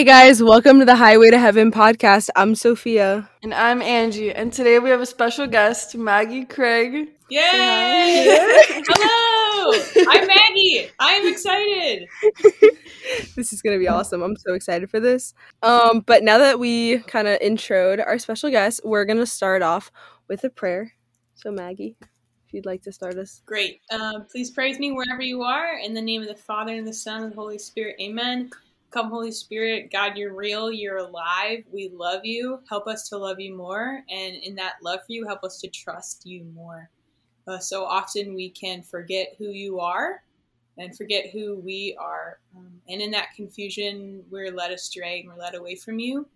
Hey guys, welcome to the Highway to Heaven podcast. I'm Sophia. And I'm Angie. And today we have a special guest, Maggie Craig. Yay! Hello! I'm Maggie. I'm excited. this is going to be awesome. I'm so excited for this. Um, but now that we kind of introed our special guest, we're going to start off with a prayer. So, Maggie, if you'd like to start us. Great. Uh, please praise me wherever you are. In the name of the Father, and the Son, and the Holy Spirit. Amen. Come, Holy Spirit, God, you're real, you're alive. We love you. Help us to love you more. And in that love for you, help us to trust you more. Uh, so often we can forget who you are and forget who we are. Um, and in that confusion, we're led astray and we're led away from you.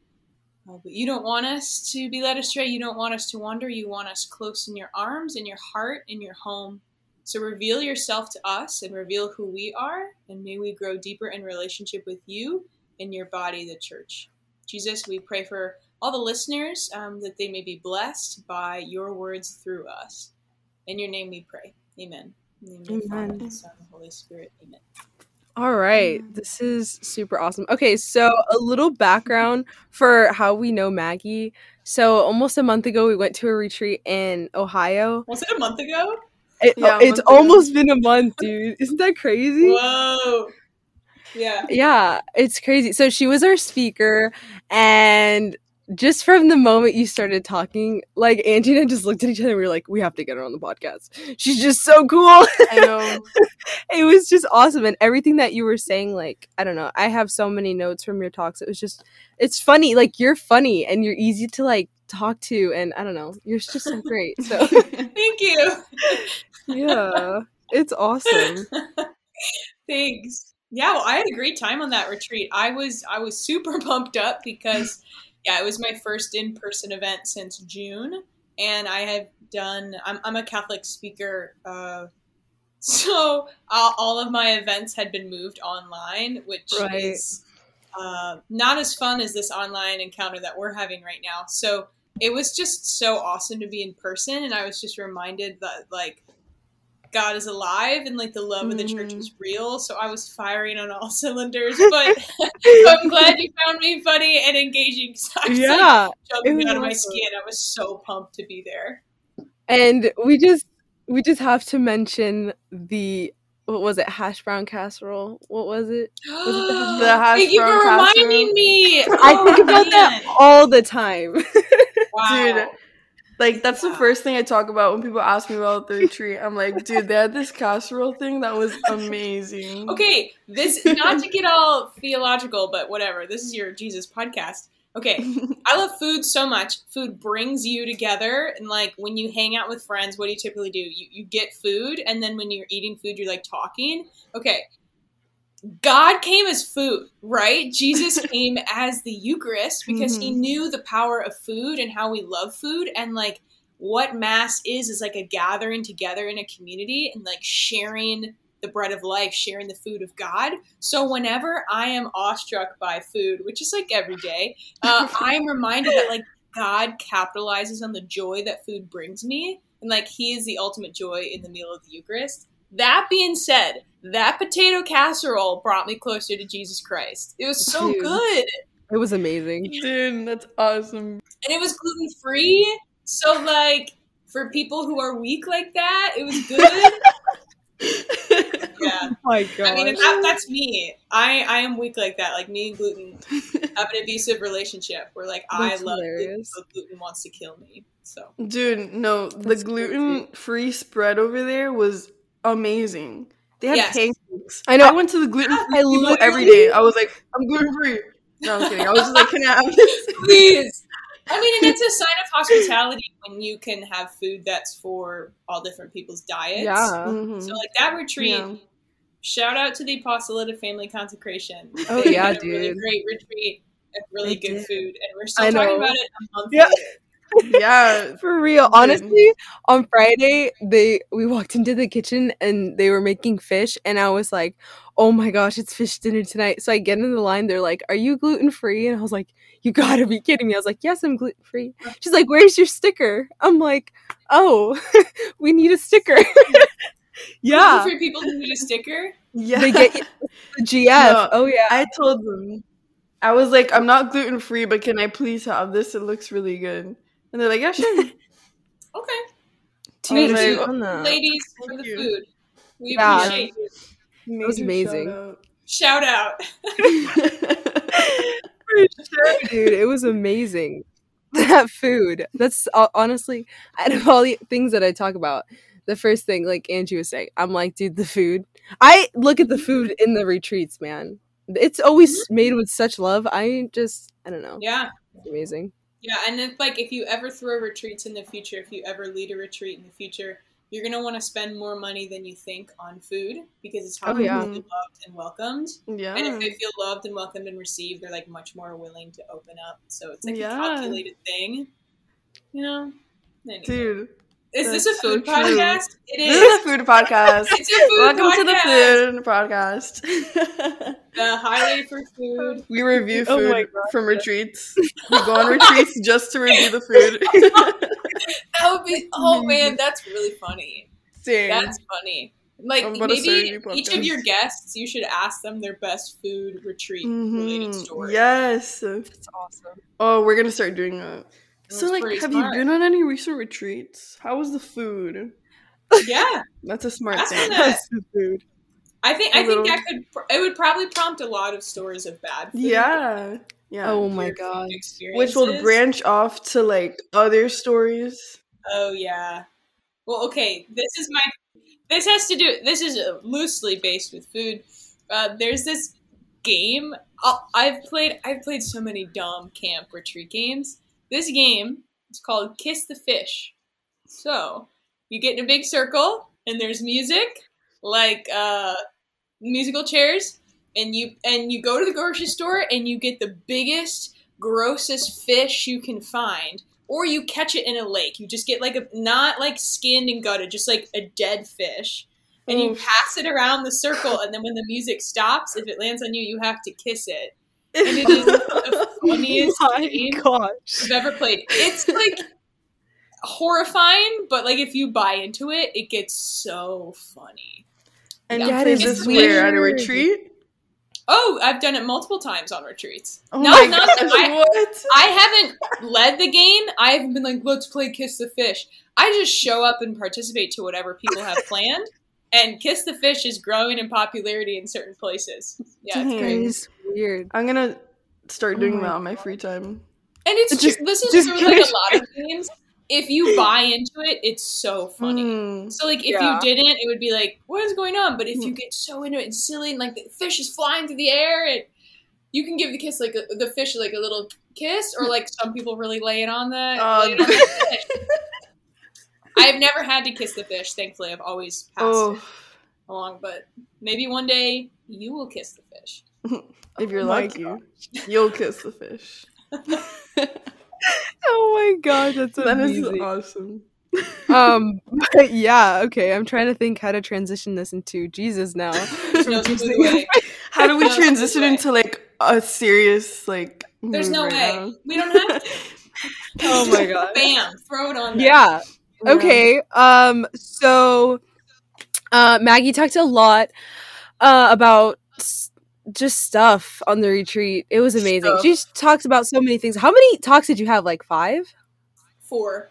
Uh, but you don't want us to be led astray. You don't want us to wander. You want us close in your arms, in your heart, in your home. So reveal yourself to us and reveal who we are, and may we grow deeper in relationship with you and your body, the church. Jesus, we pray for all the listeners um, that they may be blessed by your words through us. In your name we pray. Amen. In the name of the Father, Son, the Holy Spirit. Amen. All right, this is super awesome. Okay, so a little background for how we know Maggie. So almost a month ago, we went to a retreat in Ohio. Was it a month ago? It, yeah, it's almost been a month, dude. Isn't that crazy? Whoa. Yeah. Yeah, it's crazy. So she was our speaker, and just from the moment you started talking, like Angie and I just looked at each other and we were like, we have to get her on the podcast. She's just so cool. I know. it was just awesome. And everything that you were saying, like, I don't know, I have so many notes from your talks. It was just, it's funny. Like, you're funny and you're easy to, like, talk to. And I don't know, you're just so great. So, thank you. yeah, it's awesome. Thanks. Yeah, well, I had a great time on that retreat. I was I was super pumped up because yeah, it was my first in person event since June, and I have done. I'm, I'm a Catholic speaker, uh, so all, all, of my events had been moved online, which right. is uh, not as fun as this online encounter that we're having right now. So it was just so awesome to be in person, and I was just reminded that like God is alive and like the love mm. of the church is mm. real. So I was firing on all cylinders, but I'm glad you found me funny and engaging. yeah, like, jumping out of my skin. I was so pumped to be there. And we just we just have to mention the what was it hash brown casserole what was it, was it the, the hash thank you for reminding casserole? me i think about man. that all the time wow. dude like that's the first thing I talk about when people ask me about the retreat. I'm like, dude, they had this casserole thing that was amazing. Okay, this not to get all theological, but whatever. This is your Jesus podcast. Okay, I love food so much. Food brings you together, and like when you hang out with friends, what do you typically do? You you get food, and then when you're eating food, you're like talking. Okay, God came as food, right? Jesus came as the Eucharist because mm-hmm. he knew the power of food and how we love food and like what mass is is like a gathering together in a community and like sharing the bread of life, sharing the food of God. So whenever I am awestruck by food, which is like every day, uh, I'm reminded that like God capitalizes on the joy that food brings me and like he is the ultimate joy in the meal of the Eucharist. That being said, that potato casserole brought me closer to Jesus Christ. It was so Dude, good. It was amazing. Dude, that's awesome. And it was gluten free. So like for people who are weak like that, it was good. yeah. Oh my god. I mean, that, that's me. I I am weak like that. Like me and gluten have an abusive relationship where like that's I love gluten, but gluten wants to kill me. So, dude, no, that's the gluten free spread over there was amazing. They had yes. pancakes. I know. I went to the gluten free people every day. I was like, I'm gluten free. No, I'm kidding. I was just like, can I have this, please? I mean, and it's a sign of hospitality when you can have food that's for all different people's diets. Yeah. Mm-hmm. So, like that retreat. Yeah. Shout out to the Apostolate of Family Consecration. Oh yeah, dude! Really great retreat and really good food, and we're still talking about it a month yeah. later yeah, for real. Honestly, on Friday they we walked into the kitchen and they were making fish, and I was like, "Oh my gosh, it's fish dinner tonight!" So I get in the line. They're like, "Are you gluten free?" And I was like, "You gotta be kidding me!" I was like, "Yes, I'm gluten free." She's like, "Where's your sticker?" I'm like, "Oh, we need a sticker." yeah, for people who need a sticker. Yeah, they get the GF. No, oh yeah, I told them I was like, I'm not gluten free, but can I please have this? It looks really good. And they're like, yeah, sure. okay. Thank you, ladies, Thank for the you. food. We yeah. appreciate it. It was amazing. Shout out. sure, dude. It was amazing. That food. That's uh, honestly, out of all the things that I talk about, the first thing, like Angie was saying, I'm like, dude, the food. I look at the food in the retreats, man. It's always mm-hmm. made with such love. I just, I don't know. Yeah. It's amazing. Yeah, and if like if you ever throw retreats in the future, if you ever lead a retreat in the future, you're gonna want to spend more money than you think on food because it's how oh, yeah. loved and welcomed. Yeah. And if they feel loved and welcomed and received, they're like much more willing to open up. So it's like yeah. a calculated thing. You know? Anyway. Dude. Is this a food so podcast? It is. This is a food podcast. it's a food Welcome podcast. to the food podcast. the highlight for food. We review oh food oh from retreats. We go on retreats just to review the food. that would be. Oh man, that's really funny. Dang. That's funny. Like maybe each of your guests, you should ask them their best food retreat mm-hmm. related story. Yes, that's awesome. Oh, we're gonna start doing that. So, like, have smart. you been on any recent retreats? How was the food? Yeah, that's a smart that's thing. That's the food. I think a I little... think that could it would probably prompt a lot of stories of bad food. Yeah. Yeah. Oh my god. Which will branch off to like other stories. Oh yeah. Well, okay. This is my. This has to do. This is loosely based with food. Uh, there's this game. i have played. I've played so many dumb camp retreat games. This game is called Kiss the Fish. So you get in a big circle, and there's music, like uh, musical chairs, and you and you go to the grocery store and you get the biggest, grossest fish you can find, or you catch it in a lake. You just get like a not like skinned and gutted, just like a dead fish. And you pass it around the circle, and then when the music stops, if it lands on you, you have to kiss it and it is the oh funniest oh game gosh. I've ever played. It's like horrifying, but like if you buy into it, it gets so funny. And yeah, you play this where at a retreat? Oh, I've done it multiple times on retreats. Oh no, my not gosh, I, what? I haven't led the game. I've been like, let's play Kiss the Fish. I just show up and participate to whatever people have planned. And Kiss the Fish is growing in popularity in certain places. Yeah, Dang. it's great. It's weird. I'm gonna start doing oh that on my free time. And it's just this is just true, like a lot of games. If you buy into it, it's so funny. Mm, so like if yeah. you didn't, it would be like, what is going on? But if you hmm. get so into it and silly and like the fish is flying through the air and you can give the kiss like a, the fish like a little kiss, or like some people really lay it on the, uh, it on the fish. I've never had to kiss the fish. Thankfully, I've always passed oh. along. But maybe one day you will kiss the fish. if you're oh lucky, you'll kiss the fish. oh my god, that's that amazing. awesome. um, but yeah, okay. I'm trying to think how to transition this into Jesus now. how do we transition into like a serious like? There's no right way. Now? We don't have to. oh my god! Bam! Throw it on. There. Yeah. Okay. Um. So, uh, Maggie talked a lot uh, about just stuff on the retreat. It was amazing. Stuff. She talked about so many things. How many talks did you have? Like five? Four.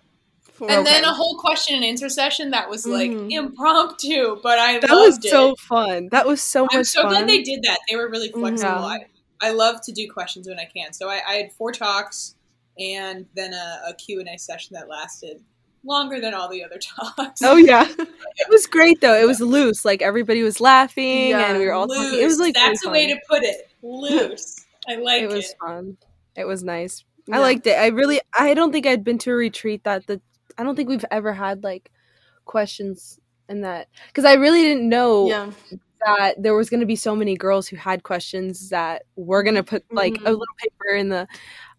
Four and okay. then a whole question and answer session that was like mm-hmm. impromptu, but I that was it. so fun. That was so I'm much. so fun. glad they did that. They were really flexible. Mm-hmm. I, I love to do questions when I can. So I, I had four talks and then a, a Q and A session that lasted longer than all the other talks. Oh yeah, it was great though. It was loose. Like everybody was laughing, yeah, and we were all loose. talking. It was like that's the way to put it. Loose. I like it. It was fun. It was nice. Yeah. I liked it. I really. I don't think I'd been to a retreat that the. I don't think we've ever had like questions and that because I really didn't know. Yeah. That there was going to be so many girls who had questions that we're going to put like mm-hmm. a little paper in the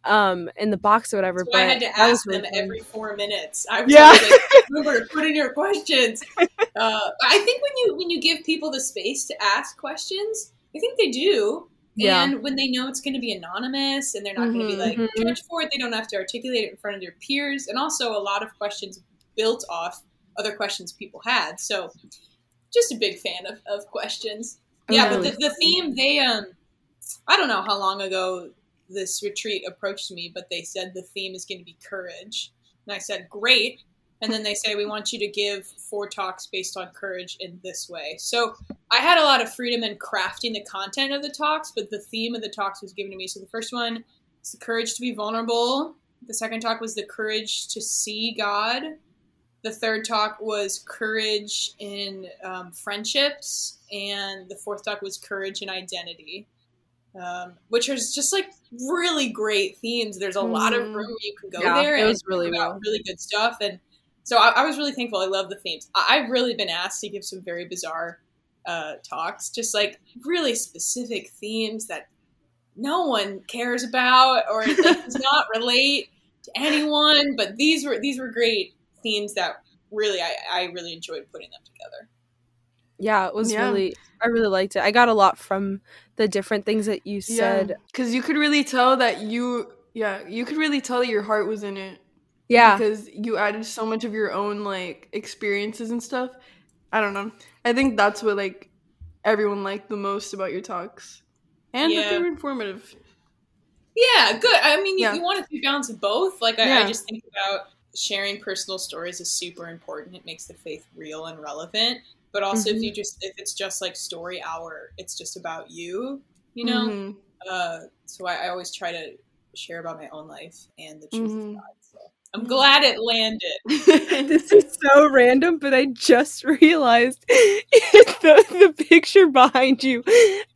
um in the box or whatever. So but I had to ask them every four minutes. I was yeah. like, remember, put in your questions. Uh, I think when you when you give people the space to ask questions, I think they do. Yeah. And when they know it's going to be anonymous and they're not mm-hmm, going to be like mm-hmm. judged for it, they don't have to articulate it in front of their peers. And also, a lot of questions built off other questions people had. So, just a big fan of, of questions. Yeah, but the, the theme they um, I don't know how long ago this retreat approached me, but they said the theme is going to be courage. And I said, great. And then they say, we want you to give four talks based on courage in this way. So I had a lot of freedom in crafting the content of the talks, but the theme of the talks was given to me. So the first one is the courage to be vulnerable. The second talk was the courage to see God. The third talk was courage in um, friendships. And the fourth talk was courage and identity um, which is just like really great themes. There's a mm. lot of mm-hmm. room you can go yeah, there. It was really well. really good stuff, and so I, I, was really thankful. I love the themes. I, have really been asked to give some very bizarre uh, talks, just like really specific themes that no one cares about or does not relate to anyone. But these were these were great themes that really I, I really enjoyed putting them together. Yeah, it was yeah. really I really liked it. I got a lot from the different things that you said. Yeah, Cuz you could really tell that you yeah, you could really tell that your heart was in it. Yeah. Because you added so much of your own like experiences and stuff. I don't know. I think that's what like everyone liked the most about your talks. And yeah. that they were informative. Yeah, good. I mean, you, yeah. you want to be balanced of both. Like, I, yeah. I just think about sharing personal stories is super important. It makes the faith real and relevant but also mm-hmm. if you just if it's just like story hour it's just about you you know? Mm-hmm. uh, so I, I, always try to share about my own life and the truth mm-hmm. of god so. I'm glad it landed. This is so random but i just realized the, the picture behind you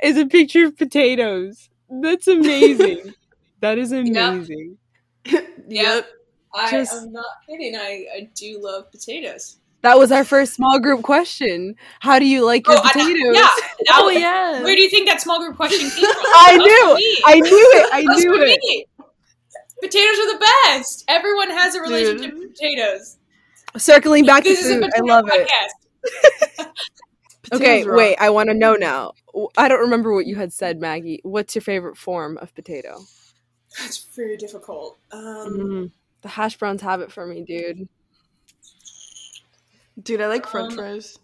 is a picture of potatoes. That's amazing. That is amazing. Yep, yep. I, just, i'm not kidding. I, I do love potatoes that was our first small group question. How do you like your oh, potatoes? yeah. oh yeah. Where do you think that small group question came from? I knew. I knew it. I knew it. Me. Potatoes are the best. Everyone has a relationship Dude. with potatoes. Circling back this to food, I love it. okay, wait. I want to know now. I don't remember what you had said, Maggie. What's your favorite form of potato? That's very difficult. Um, mm, the hash browns have it for me, dude. Dude, I like French um, fries.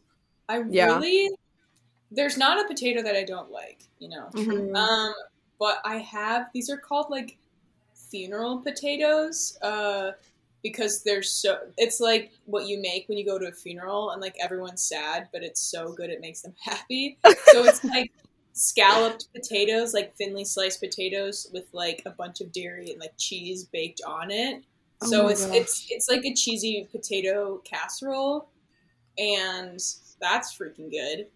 I yeah. really there's not a potato that I don't like, you know. Mm-hmm. Um, but I have these are called like funeral potatoes. Uh because they're so it's like what you make when you go to a funeral and like everyone's sad but it's so good it makes them happy so it's like scalloped potatoes like thinly sliced potatoes with like a bunch of dairy and like cheese baked on it oh so it's gosh. it's it's like a cheesy potato casserole and that's freaking good.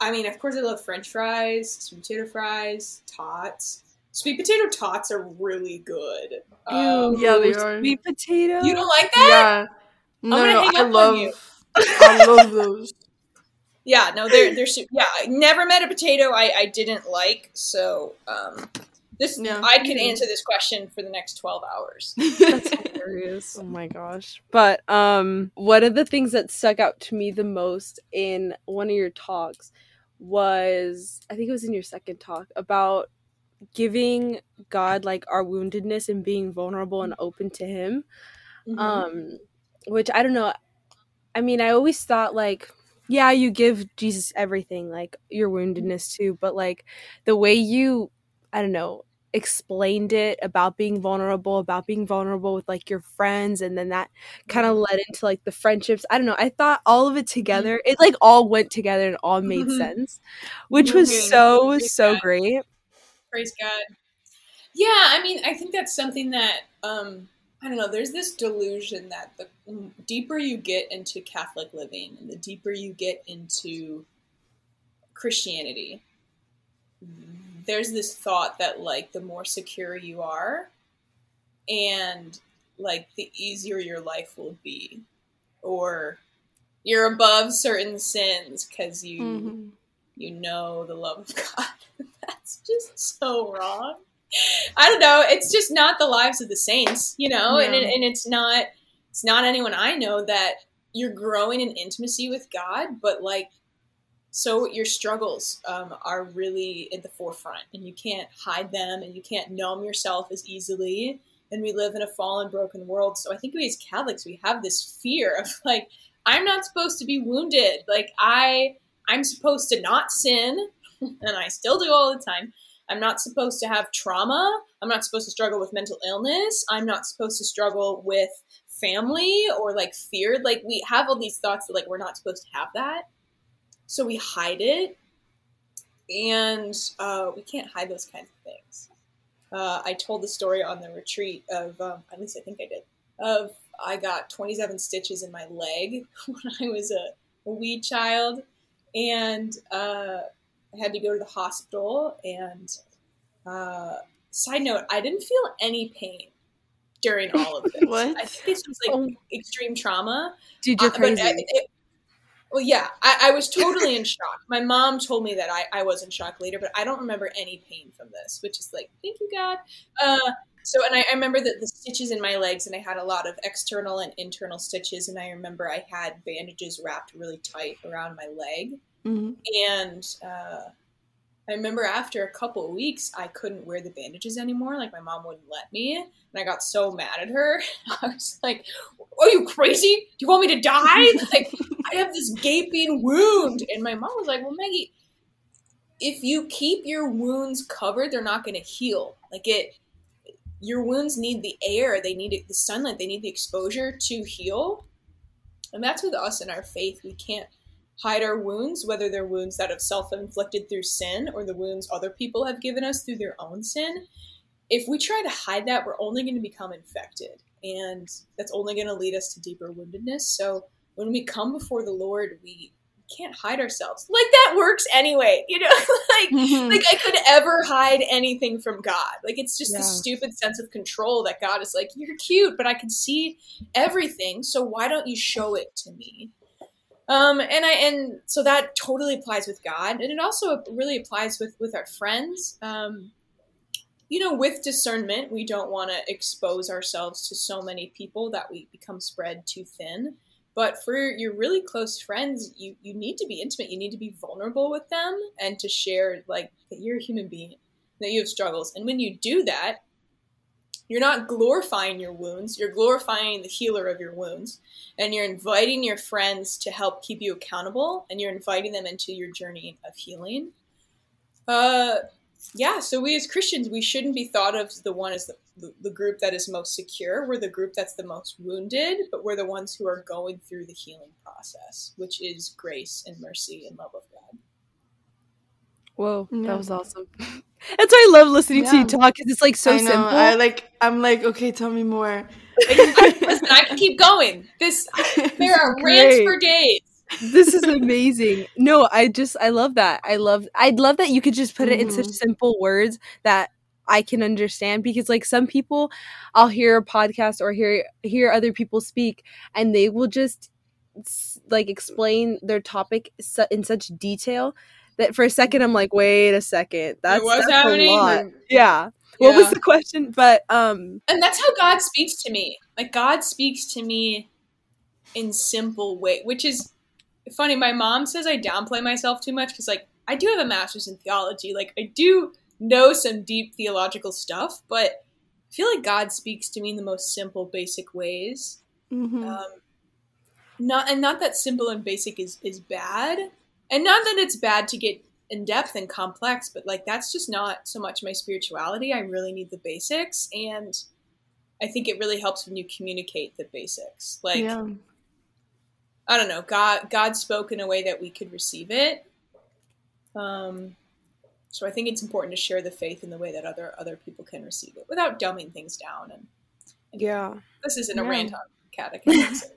I mean, of course, I love French fries, sweet potato fries, tots. Sweet potato tots are really good. Um, yeah, they are. Sweet potato. You don't like that? Yeah. No, I'm gonna hang I up love, you. I love those. Yeah, no, they're they're yeah. I never met a potato I I didn't like, so um, this no. I can answer this question for the next 12 hours. That's hilarious. Oh my gosh. But um one of the things that stuck out to me the most in one of your talks was I think it was in your second talk about giving God like our woundedness and being vulnerable and open to him. Mm-hmm. Um which I don't know I mean I always thought like yeah, you give Jesus everything, like your woundedness too, but like the way you I don't know, explained it about being vulnerable, about being vulnerable with like your friends, and then that kind of led into like the friendships. I don't know. I thought all of it mm-hmm. together, it like all went together and all made mm-hmm. sense, which was mm-hmm. so, Praise so God. great. Praise God. Yeah, I mean, I think that's something that, um, I don't know, there's this delusion that the deeper you get into Catholic living and the deeper you get into Christianity, there's this thought that like the more secure you are and like the easier your life will be. Or you're above certain sins because you mm-hmm. you know the love of god. That's just so wrong. I don't know. It's just not the lives of the saints you know? And, and it's not it's not anyone i know that you're growing in intimacy with god but like so your struggles um, are really in the forefront and you can't hide them and you can't numb yourself as easily and we live in a fallen broken world so i think we as catholics we have this fear of like i'm not supposed to be wounded like i i'm supposed to not sin and i still do all the time I'm not supposed to have trauma. I'm not supposed to struggle with mental illness. I'm not supposed to struggle with family or like fear. Like we have all these thoughts that like we're not supposed to have that. So we hide it. And uh, we can't hide those kinds of things. Uh, I told the story on the retreat of, um, at least I think I did, of I got 27 stitches in my leg when I was a, a wee child. And uh, I had to go to the hospital. And uh, side note, I didn't feel any pain during all of this. what? I think this was like oh. extreme trauma. Dude, you're uh, crazy. Uh, it, well, yeah, I, I, was totally in shock. My mom told me that I, I was in shock later, but I don't remember any pain from this, which is like, thank you, God. Uh, so, and I, I remember that the stitches in my legs, and I had a lot of external and internal stitches, and I remember I had bandages wrapped really tight around my leg. Mm-hmm. And uh, I remember after a couple of weeks, I couldn't wear the bandages anymore. Like my mom wouldn't let me, and I got so mad at her. I was like, "Are you crazy? Do you want me to die? like I have this gaping wound." And my mom was like, "Well, Maggie, if you keep your wounds covered, they're not going to heal. Like it, your wounds need the air, they need the sunlight, they need the exposure to heal." And that's with us in our faith. We can't hide our wounds, whether they're wounds that have self inflicted through sin or the wounds other people have given us through their own sin. If we try to hide that, we're only going to become infected. And that's only going to lead us to deeper woundedness. So when we come before the Lord, we can't hide ourselves. Like that works anyway, you know? like mm-hmm. like I could ever hide anything from God. Like it's just yeah. the stupid sense of control that God is like, you're cute, but I can see everything, so why don't you show it to me? Um, and I and so that totally applies with God, and it also really applies with with our friends. Um, you know, with discernment, we don't want to expose ourselves to so many people that we become spread too thin. But for your really close friends, you you need to be intimate. You need to be vulnerable with them and to share like that you're a human being, that you have struggles. And when you do that, you're not glorifying your wounds, you're glorifying the healer of your wounds. And you're inviting your friends to help keep you accountable and you're inviting them into your journey of healing. Uh, yeah, so we as Christians, we shouldn't be thought of the one as the, the, the group that is most secure. We're the group that's the most wounded, but we're the ones who are going through the healing process, which is grace and mercy and love of God. Whoa, yeah. that was awesome. That's why I love listening yeah. to you talk because it's like so I know, simple. I like I'm like, okay, tell me more. listen, I can keep going. This there are rants for days. This is amazing. No, I just I love that. I love I'd love that you could just put it mm-hmm. in such simple words that I can understand because like some people I'll hear a podcast or hear hear other people speak and they will just like explain their topic in such detail that for a second I'm like, wait a second, that's, that's happening? a lot. Yeah. What yeah. was the question? But um And that's how God speaks to me. Like God speaks to me in simple way, which is funny. My mom says I downplay myself too much because like I do have a master's in theology. Like I do know some deep theological stuff, but I feel like God speaks to me in the most simple, basic ways. Mm-hmm. Um, not and not that simple and basic is is bad, and not that it's bad to get in depth and complex, but like that's just not so much my spirituality. I really need the basics, and I think it really helps when you communicate the basics. Like, yeah. I don't know, God God spoke in a way that we could receive it. Um, so I think it's important to share the faith in the way that other other people can receive it without dumbing things down. And, and yeah, this isn't a rant on catechism.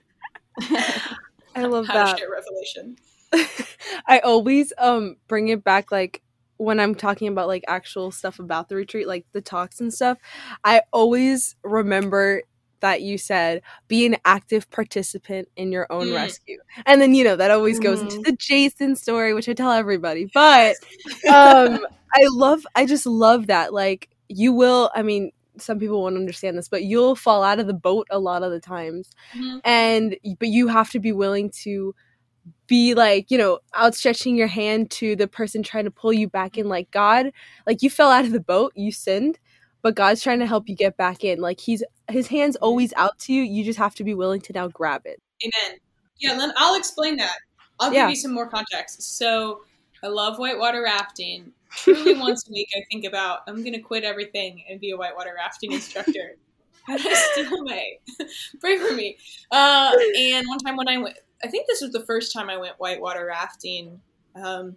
I love how that. Revelation. I always um bring it back like when I'm talking about like actual stuff about the retreat, like the talks and stuff, I always remember that you said be an active participant in your own mm. rescue. And then you know that always goes mm-hmm. into the Jason story, which I tell everybody. But um I love I just love that. Like you will I mean some people won't understand this, but you'll fall out of the boat a lot of the times. Mm-hmm. And but you have to be willing to be like, you know, outstretching your hand to the person trying to pull you back in. Like, God, like you fell out of the boat, you sinned, but God's trying to help you get back in. Like, He's His hand's always out to you. You just have to be willing to now grab it. Amen. Yeah, I'll explain that. I'll give yeah. you some more context. So, I love whitewater rafting. truly once a week I think about I'm gonna quit everything and be a whitewater rafting instructor. I still may. Pray for me. Uh, and one time when I went, I think this was the first time I went whitewater rafting. Um,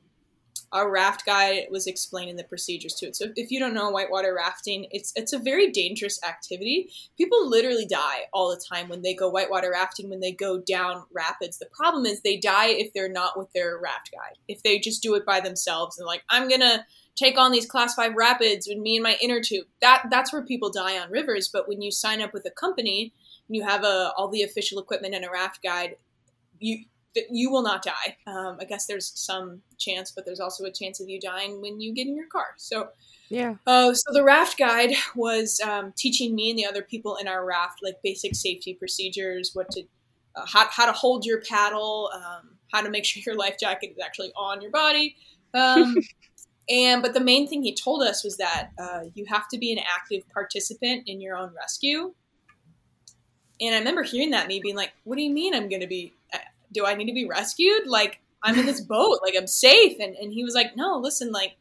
our raft guide was explaining the procedures to it. So if you don't know whitewater rafting, it's it's a very dangerous activity. People literally die all the time when they go whitewater rafting when they go down rapids. The problem is they die if they're not with their raft guide. If they just do it by themselves and like I'm going to take on these class 5 rapids with me and my inner tube. That that's where people die on rivers, but when you sign up with a company, and you have a all the official equipment and a raft guide, you you will not die. Um, I guess there's some chance, but there's also a chance of you dying when you get in your car. So, yeah. Uh, so the raft guide was um, teaching me and the other people in our raft like basic safety procedures, what to, uh, how, how to hold your paddle, um, how to make sure your life jacket is actually on your body. Um, and but the main thing he told us was that uh, you have to be an active participant in your own rescue. And I remember hearing that, me being like, "What do you mean I'm going to be do I need to be rescued? Like, I'm in this boat, like, I'm safe. And, and he was like, no, listen, like,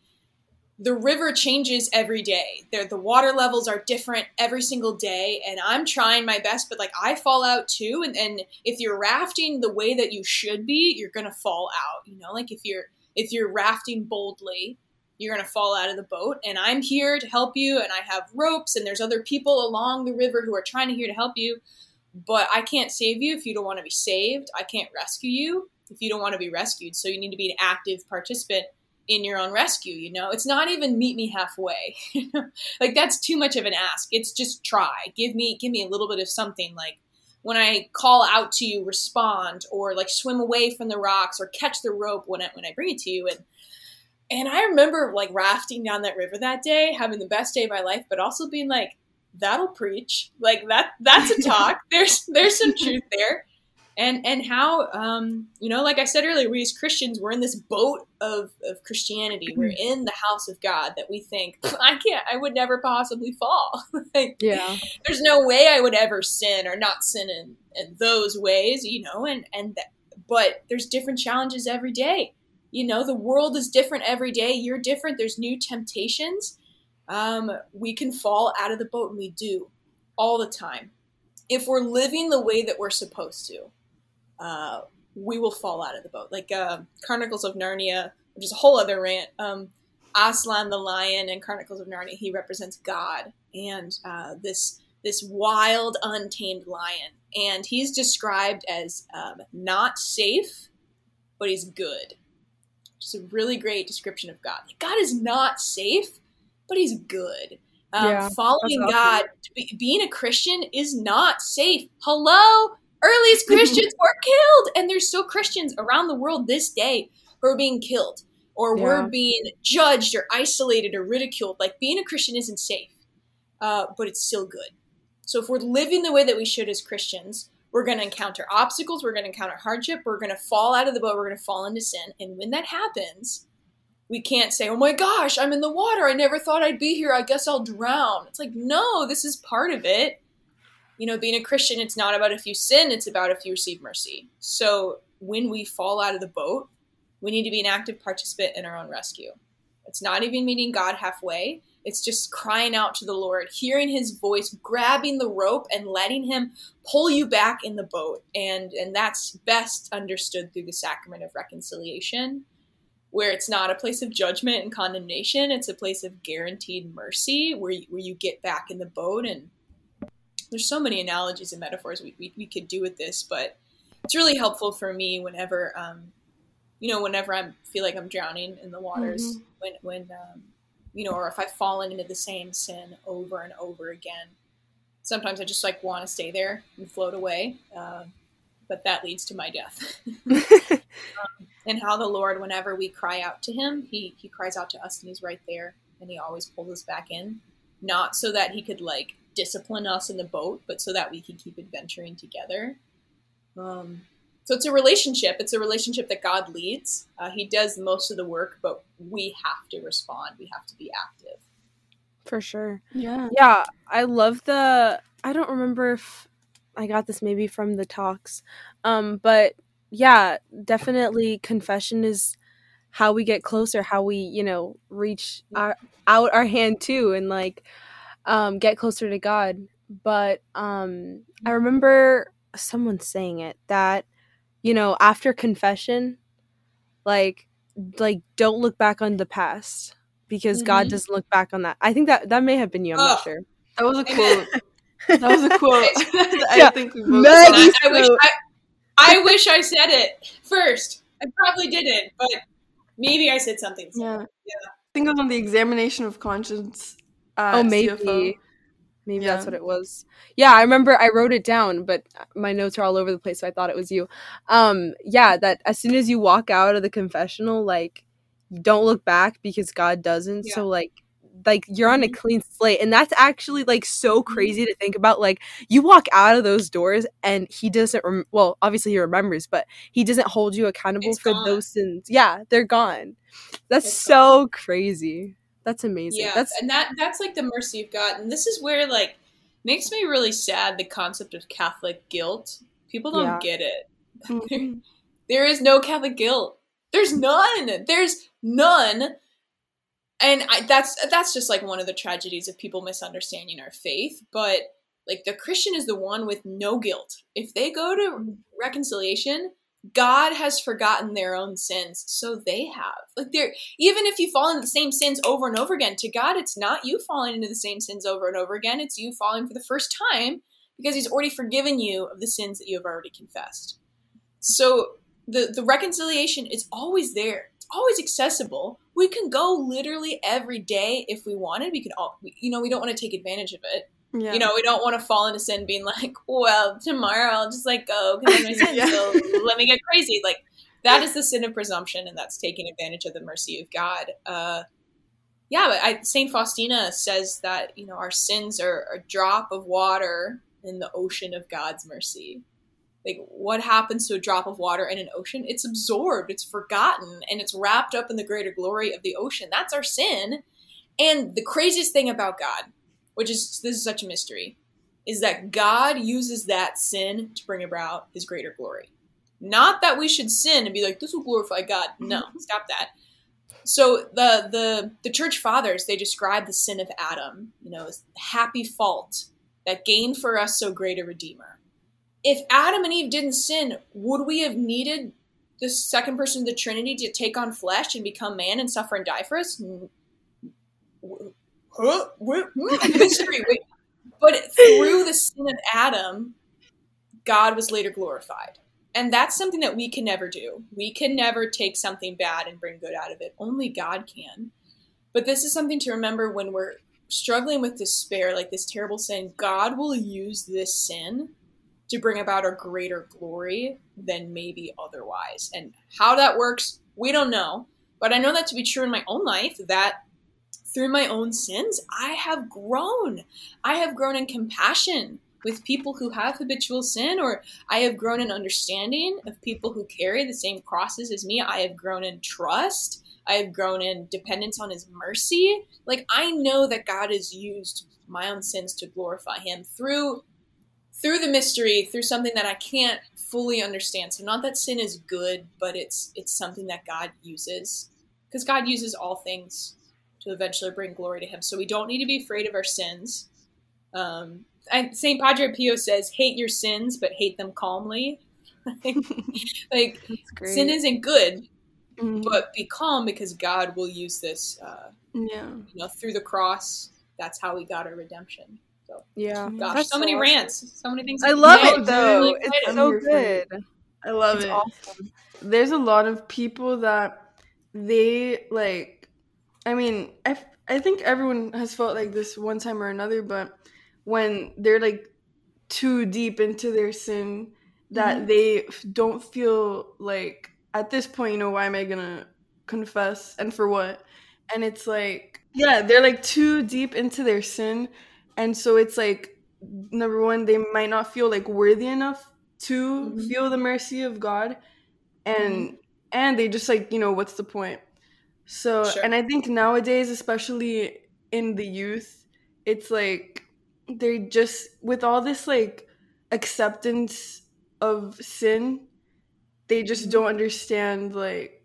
the river changes every day. There, the water levels are different every single day, and I'm trying my best, but like I fall out too. And, and if you're rafting the way that you should be, you're gonna fall out. You know, like if you're if you're rafting boldly, you're gonna fall out of the boat. And I'm here to help you, and I have ropes, and there's other people along the river who are trying to here to help you but I can't save you if you don't want to be saved. I can't rescue you if you don't want to be rescued. So you need to be an active participant in your own rescue, you know? It's not even meet me halfway. like that's too much of an ask. It's just try. Give me give me a little bit of something like when I call out to you, respond or like swim away from the rocks or catch the rope when I when I bring it to you and and I remember like rafting down that river that day, having the best day of my life, but also being like, that'll preach. Like that that's a talk. there's there's some truth there. And and how um, you know, like I said earlier, we as Christians we're in this boat of, of Christianity. We're mm-hmm. in the house of God that we think I can't I would never possibly fall. like, yeah. There's no way I would ever sin or not sin in, in those ways, you know, and and that, but there's different challenges every day. You know, the world is different every day. You're different. There's new temptations um, we can fall out of the boat, and we do all the time. If we're living the way that we're supposed to, uh, we will fall out of the boat. Like uh, Chronicles of Narnia, which is a whole other rant. Um, Aslan the lion in Chronicles of Narnia, he represents God and uh, this this wild, untamed lion, and he's described as um, not safe, but he's good. Just a really great description of God. God is not safe, but he's good. Um, yeah, following God, be, being a Christian is not safe. Hello, earliest Christians were killed, and there's still Christians around the world this day who are being killed, or yeah. we're being judged, or isolated, or ridiculed. Like being a Christian isn't safe, uh, but it's still good. So if we're living the way that we should as Christians, we're going to encounter obstacles, we're going to encounter hardship, we're going to fall out of the boat, we're going to fall into sin, and when that happens, we can't say, oh my gosh, I'm in the water. I never thought I'd be here. I guess I'll drown. It's like, no, this is part of it. You know, being a Christian, it's not about if you sin, it's about if you receive mercy. So when we fall out of the boat, we need to be an active participant in our own rescue. It's not even meeting God halfway. It's just crying out to the Lord, hearing his voice, grabbing the rope and letting him pull you back in the boat. And and that's best understood through the sacrament of reconciliation where it's not a place of judgment and condemnation it's a place of guaranteed mercy where you, where you get back in the boat and there's so many analogies and metaphors we, we, we could do with this but it's really helpful for me whenever um, you know whenever i feel like i'm drowning in the waters mm-hmm. when when um, you know or if i've fallen into the same sin over and over again sometimes i just like want to stay there and float away uh, but that leads to my death um, and how the Lord, whenever we cry out to Him, He He cries out to us, and He's right there, and He always pulls us back in, not so that He could like discipline us in the boat, but so that we can keep adventuring together. Um, so it's a relationship. It's a relationship that God leads. Uh, he does most of the work, but we have to respond. We have to be active. For sure. Yeah. Yeah. I love the. I don't remember if I got this maybe from the talks, um, but yeah, definitely confession is how we get closer, how we, you know, reach our out our hand too and like um get closer to God. But um I remember someone saying it that you know, after confession, like like don't look back on the past because mm-hmm. God doesn't look back on that. I think that that may have been you. I'm oh, not sure. That was a quote. that was a quote. yeah. I think we both. I, I, wish I, I wish I said it first. I probably didn't, but maybe I said something. Yeah. yeah. I think it was on the examination of conscience. Uh, oh, maybe. CFO. Maybe yeah. that's what it was. Yeah, I remember I wrote it down, but my notes are all over the place, so I thought it was you. Um, yeah, that as soon as you walk out of the confessional, like don't look back because God doesn't. Yeah. So like like you're on a mm-hmm. clean slate and that's actually like so mm-hmm. crazy to think about like you walk out of those doors and he doesn't rem- well obviously he remembers but he doesn't hold you accountable it's for gone. those sins yeah they're gone that's it's so gone. crazy that's amazing yeah that's and that that's like the mercy of god and this is where like makes me really sad the concept of catholic guilt people don't yeah. get it mm-hmm. there is no catholic guilt there's none there's none and I, that's that's just like one of the tragedies of people misunderstanding our faith but like the christian is the one with no guilt. If they go to reconciliation god has forgotten their own sins so they have. Like they're even if you fall into the same sins over and over again to god it's not you falling into the same sins over and over again it's you falling for the first time because he's already forgiven you of the sins that you have already confessed. So the the reconciliation is always there always accessible we can go literally every day if we wanted. We can all, you know, we don't want to take advantage of it. Yeah. You know, we don't want to fall into sin being like, well, tomorrow I'll just like go because my sin, yeah. so let me get crazy. Like that is the sin of presumption, and that's taking advantage of the mercy of God. Uh, yeah, but I, Saint Faustina says that you know our sins are a drop of water in the ocean of God's mercy like what happens to a drop of water in an ocean? It's absorbed it's forgotten and it's wrapped up in the greater glory of the ocean. That's our sin. And the craziest thing about god which is this is such a mystery is that god uses that sin to bring about his greater glory. Not that we should sin and be like this will glorify god. No mm-hmm. stop that. So the the the church fathers they describe the sin of adam you know as happy fault that gained for us so great a redeemer if Adam and Eve didn't sin, would we have needed the second person of the Trinity to take on flesh and become man and suffer and die for us? Huh? Mystery. But through the sin of Adam, God was later glorified. And that's something that we can never do. We can never take something bad and bring good out of it. Only God can. But this is something to remember when we're struggling with despair, like this terrible sin. God will use this sin to bring about a greater glory than maybe otherwise. And how that works, we don't know. But I know that to be true in my own life that through my own sins, I have grown. I have grown in compassion with people who have habitual sin, or I have grown in understanding of people who carry the same crosses as me. I have grown in trust. I have grown in dependence on His mercy. Like, I know that God has used my own sins to glorify Him through through the mystery, through something that I can't fully understand. So not that sin is good, but it's it's something that God uses because God uses all things to eventually bring glory to Him. So we don't need to be afraid of our sins. Um, Saint Padre Pio says, "Hate your sins, but hate them calmly." like sin isn't good, mm-hmm. but be calm because God will use this. Uh, yeah, you know, through the cross. That's how we got our redemption. So yeah, gosh, so, so many awesome. rants, so many things. I love it though. Really it's so good. I love it's it. Awesome. There's a lot of people that they like. I mean, I I think everyone has felt like this one time or another, but when they're like too deep into their sin, that mm-hmm. they don't feel like at this point, you know, why am I gonna confess and for what? And it's like, yeah, they're like too deep into their sin and so it's like number one they might not feel like worthy enough to mm-hmm. feel the mercy of god and mm-hmm. and they just like you know what's the point so sure. and i think nowadays especially in the youth it's like they just with all this like acceptance of sin they just mm-hmm. don't understand like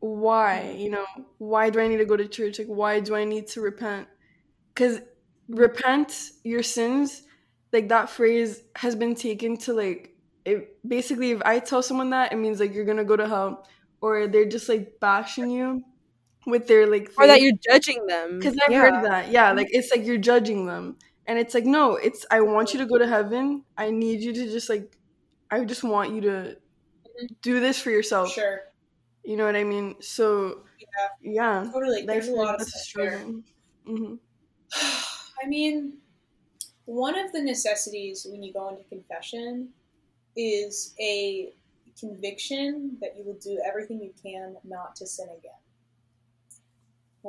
why? You know, why do I need to go to church? Like, why do I need to repent? Because repent your sins, like that phrase has been taken to like, it basically, if I tell someone that, it means like you're gonna go to hell, or they're just like bashing you with their like, faith. or that you're judging them. Because I've yeah. heard that, yeah, like it's like you're judging them, and it's like no, it's I want you to go to heaven. I need you to just like, I just want you to mm-hmm. do this for yourself. Sure. You know what I mean? So yeah, yeah totally. There's a lot of stuff there. Mm-hmm. I mean, one of the necessities when you go into confession is a conviction that you will do everything you can not to sin again.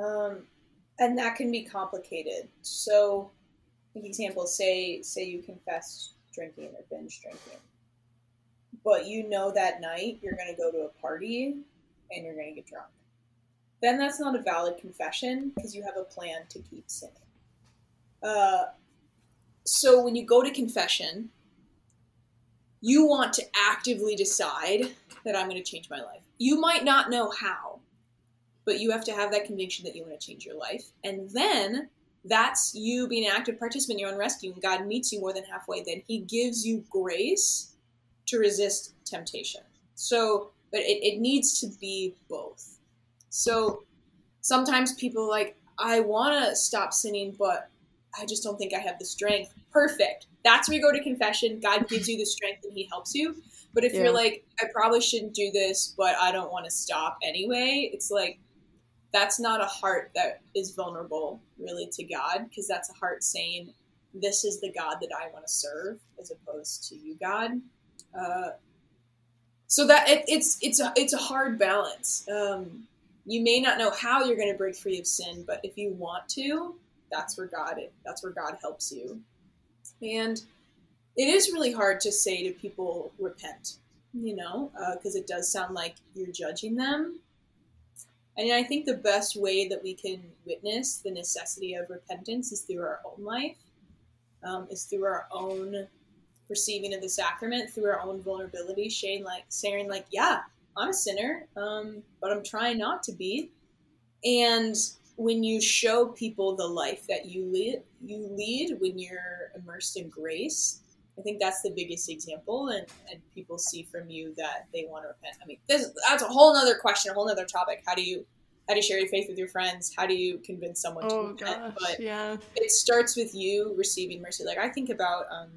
Um, and that can be complicated. So, an example, say say you confess drinking or binge drinking, but you know that night you're going to go to a party and you're going to get drunk. Then that's not a valid confession because you have a plan to keep sinning. Uh, so when you go to confession, you want to actively decide that I'm going to change my life. You might not know how, but you have to have that conviction that you want to change your life. And then that's you being an active participant in your own rescue, and God meets you more than halfway. Then He gives you grace to resist temptation. So but it, it needs to be both. So sometimes people like, I want to stop sinning, but I just don't think I have the strength. Perfect. That's where you go to confession. God gives you the strength and He helps you. But if yeah. you're like, I probably shouldn't do this, but I don't want to stop anyway, it's like, that's not a heart that is vulnerable really to God because that's a heart saying, This is the God that I want to serve as opposed to you, God. Uh, so that it, it's it's a it's a hard balance. Um, you may not know how you're going to break free of sin, but if you want to, that's where God that's where God helps you. And it is really hard to say to people repent, you know, because uh, it does sound like you're judging them. And I think the best way that we can witness the necessity of repentance is through our own life, um, is through our own receiving of the sacrament through our own vulnerability, Shane, like saying like, yeah, I'm a sinner, um, but I'm trying not to be. And when you show people the life that you lead, you lead when you're immersed in grace. I think that's the biggest example, and, and people see from you that they want to repent. I mean, this, that's a whole other question, a whole other topic. How do you how do you share your faith with your friends? How do you convince someone oh, to repent? Gosh, but yeah. it starts with you receiving mercy. Like I think about um,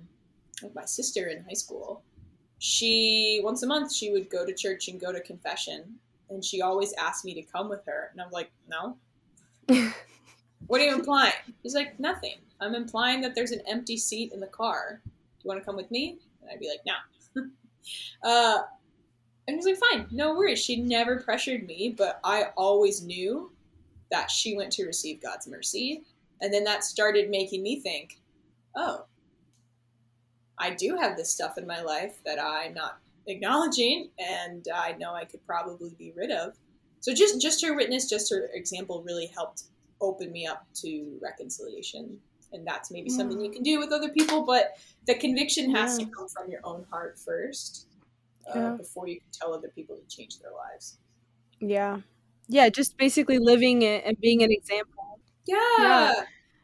like my sister in high school, she once a month she would go to church and go to confession, and she always asked me to come with her, and I'm like, no. What are you implying? He's like, nothing. I'm implying that there's an empty seat in the car. Do you want to come with me? And I'd be like, no. uh, and he's like, fine, no worries. She never pressured me, but I always knew that she went to receive God's mercy. And then that started making me think, oh, I do have this stuff in my life that I'm not acknowledging, and I know I could probably be rid of. So just just her witness, just her example, really helped open me up to reconciliation, and that's maybe yeah. something you can do with other people. But the conviction has yeah. to come from your own heart first, uh, yeah. before you can tell other people to change their lives. Yeah, yeah, just basically living it and being an example. yeah.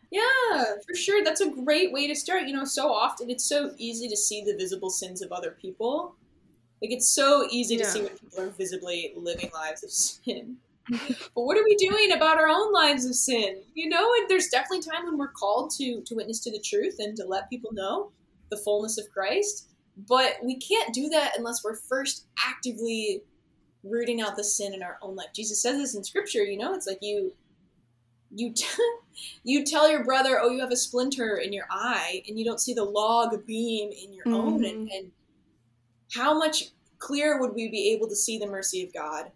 Yeah, for sure. That's a great way to start. You know, so often it's so easy to see the visible sins of other people. Like it's so easy yeah. to see when people are visibly living lives of sin. but what are we doing about our own lives of sin? You know, and there's definitely time when we're called to to witness to the truth and to let people know the fullness of Christ. But we can't do that unless we're first actively rooting out the sin in our own life. Jesus says this in scripture, you know, it's like you you t- you tell your brother, "Oh, you have a splinter in your eye," and you don't see the log beam in your mm-hmm. own. And, and how much clearer would we be able to see the mercy of God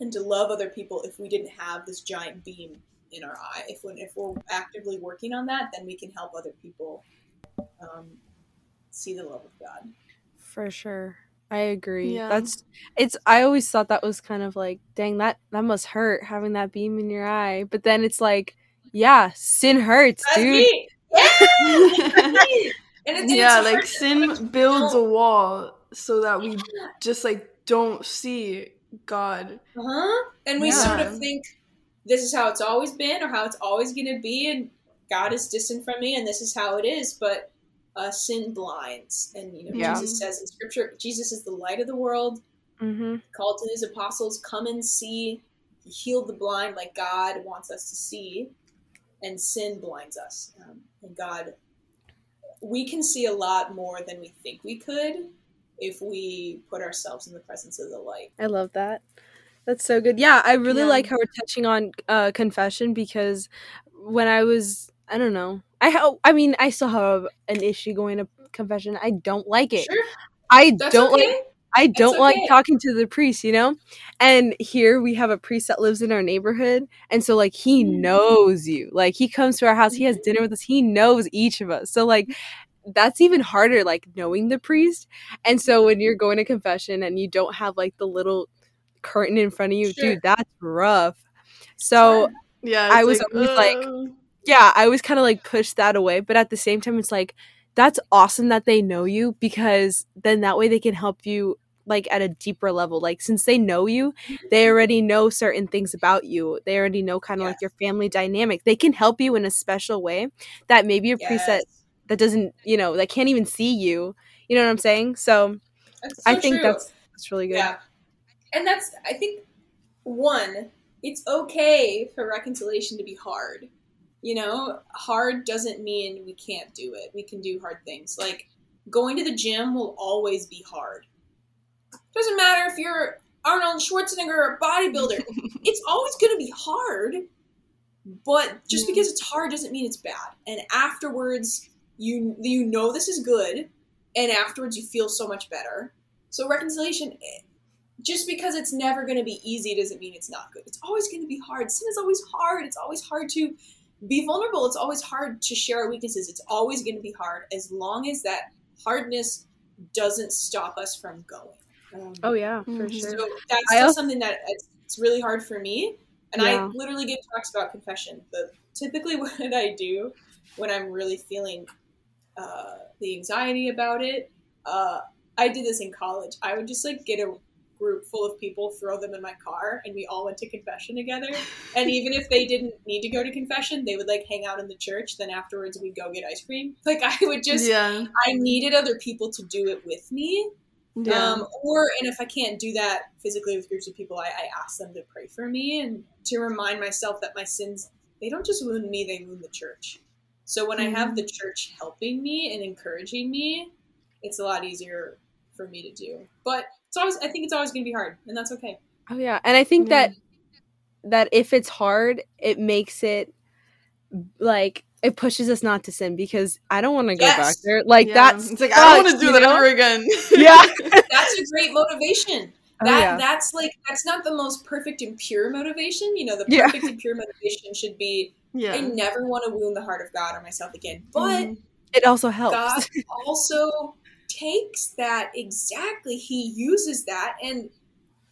and to love other people if we didn't have this giant beam in our eye? If when if we're actively working on that, then we can help other people um, see the love of God. For sure. I agree. Yeah. That's it's I always thought that was kind of like, dang, that that must hurt having that beam in your eye. But then it's like, yeah, sin hurts, That's dude. Me. Yeah. and it's, yeah, like sin builds a wall so that we just like don't see God. Uh huh. And we yeah. sort of think this is how it's always been or how it's always going to be, and God is distant from me, and this is how it is. But uh, sin blinds, and you know yeah. Jesus says in Scripture, Jesus is the light of the world. Mm-hmm. Called to his apostles, come and see. He healed the blind like God wants us to see, and sin blinds us. Um, and God, we can see a lot more than we think we could if we put ourselves in the presence of the light. I love that. That's so good. Yeah, I really yeah. like how we're touching on uh, confession because when I was, I don't know, I ha- I mean, I still have an issue going to confession. I don't like it. Sure. I That's don't okay. like. I don't okay. like talking to the priest, you know? And here we have a priest that lives in our neighborhood. And so, like, he mm-hmm. knows you. Like, he comes to our house, he has dinner with us, he knows each of us. So, like, that's even harder, like, knowing the priest. And so, when you're going to confession and you don't have, like, the little curtain in front of you, sure. dude, that's rough. So, yeah, I was like, always uh... like, yeah, I was kind of like push that away. But at the same time, it's like, that's awesome that they know you because then that way they can help you like at a deeper level like since they know you they already know certain things about you they already know kind of yes. like your family dynamic they can help you in a special way that maybe a yes. preset that doesn't you know that can't even see you you know what i'm saying so, so i think true. that's that's really good yeah and that's i think one it's okay for reconciliation to be hard you know, hard doesn't mean we can't do it. We can do hard things. Like going to the gym will always be hard. Doesn't matter if you're Arnold Schwarzenegger or a bodybuilder. it's always going to be hard. But just because it's hard doesn't mean it's bad. And afterwards, you you know this is good, and afterwards you feel so much better. So reconciliation, just because it's never going to be easy doesn't mean it's not good. It's always going to be hard. Sin is always hard. It's always hard to be vulnerable. It's always hard to share our weaknesses. It's always going to be hard as long as that hardness doesn't stop us from going. Um, oh yeah, for mm-hmm. sure. So that's also, something that it's, it's, really hard for me. And yeah. I literally give talks about confession. But typically, what I do when I'm really feeling uh, the anxiety about it, uh, I did this in college. I would just like get a group full of people, throw them in my car, and we all went to confession together. And even if they didn't need to go to confession, they would like hang out in the church. Then afterwards, we'd go get ice cream. Like I would just, yeah. I needed other people to do it with me. Yeah. Um, or, and if I can't do that physically with groups of people, I, I ask them to pray for me and to remind myself that my sins, they don't just wound me, they wound the church. So when mm-hmm. I have mm-hmm. the church helping me and encouraging me, it's a lot easier for me to do. But it's always I think it's always going to be hard, and that's okay. Oh yeah, and I think that that if it's hard, it makes it like it pushes us not to sin because I don't want to go yes. back there. Like yeah. that's it's like sucks, I don't want to do that know? ever again. yeah, that's a great motivation. Oh, that yeah. that's like that's not the most perfect and pure motivation. You know, the perfect yeah. and pure motivation should be yeah. I never want to wound the heart of God or myself again. But mm. it also helps. God also takes that exactly, he uses that, and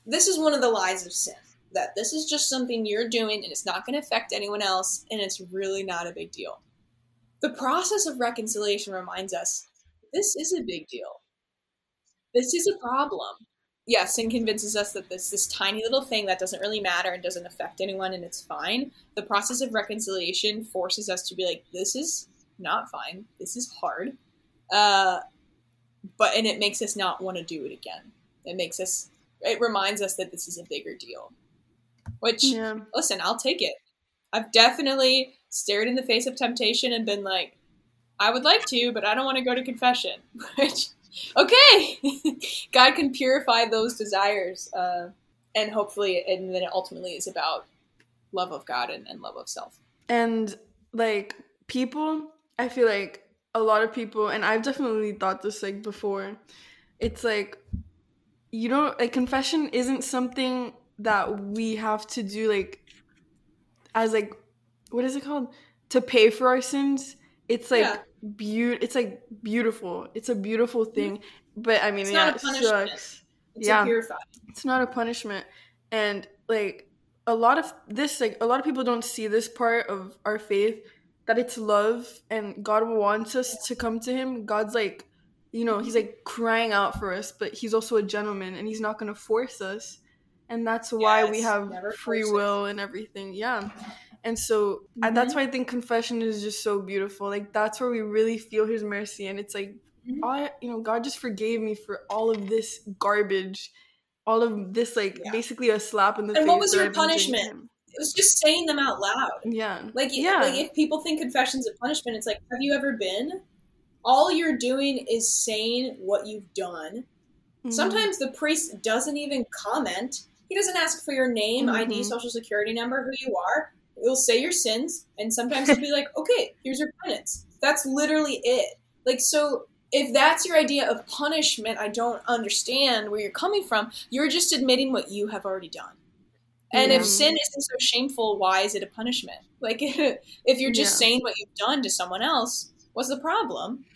this is one of the lies of sin that this is just something you're doing and it's not going to affect anyone else, and it's really not a big deal. The process of reconciliation reminds us this is a big deal. This is a problem. Yes, and convinces us that this this tiny little thing that doesn't really matter and doesn't affect anyone and it's fine. The process of reconciliation forces us to be like, this is not fine. This is hard. Uh, but and it makes us not want to do it again. It makes us it reminds us that this is a bigger deal. Which yeah. listen, I'll take it. I've definitely stared in the face of temptation and been like, I would like to, but I don't want to go to confession. Which okay, God can purify those desires, uh, and hopefully, and then it ultimately is about love of God and, and love of self. And like people, I feel like a lot of people and I've definitely thought this like before. It's like you don't like confession isn't something that we have to do like as like what is it called? To pay for our sins. It's like yeah. Be- it's like beautiful. It's a beautiful thing. But I mean, it's yeah, it sucks. It's yeah, It's not a punishment. And like a lot of this like a lot of people don't see this part of our faith that it's love and God wants us to come to him. God's like, you know, he's like crying out for us, but he's also a gentleman and he's not going to force us and that's why yes, we have free will and everything yeah and so mm-hmm. I, that's why i think confession is just so beautiful like that's where we really feel his mercy and it's like. I, you know god just forgave me for all of this garbage all of this like yeah. basically a slap in the and face and what was your punishment it was just saying them out loud yeah like yeah like if people think confession's a punishment it's like have you ever been all you're doing is saying what you've done mm-hmm. sometimes the priest doesn't even comment he doesn't ask for your name, mm-hmm. ID, social security number, who you are. He'll say your sins, and sometimes he'll be like, "Okay, here's your penance." That's literally it. Like so. If that's your idea of punishment, I don't understand where you're coming from. You're just admitting what you have already done. And yeah. if sin isn't so shameful, why is it a punishment? Like, if you're just yeah. saying what you've done to someone else, what's the problem?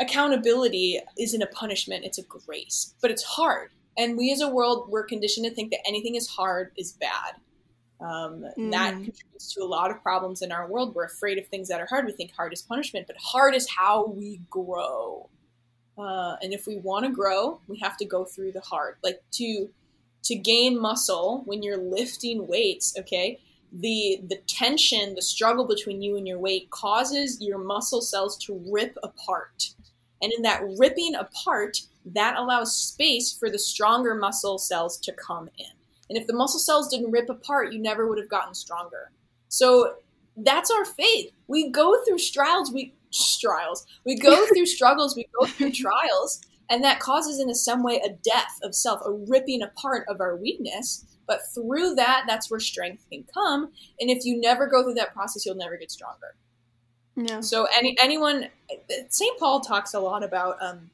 Accountability isn't a punishment, it's a grace. But it's hard and we as a world we're conditioned to think that anything is hard is bad um, mm. that contributes to a lot of problems in our world. We're afraid of things that are hard. We think hard is punishment but hard is how we grow. Uh, and if we want to grow we have to go through the hard. Like to to gain muscle when you're lifting weights okay the the tension the struggle between you and your weight causes your muscle cells to rip apart. And in that ripping apart that allows space for the stronger muscle cells to come in. And if the muscle cells didn't rip apart, you never would have gotten stronger. So that's our faith. We go through trials, we trials. We go through struggles, we go through trials, and that causes in some way a death of self, a ripping apart of our weakness. But through that, that's where strength can come. And if you never go through that process, you'll never get stronger. Yeah. So any anyone, St. Paul talks a lot about um,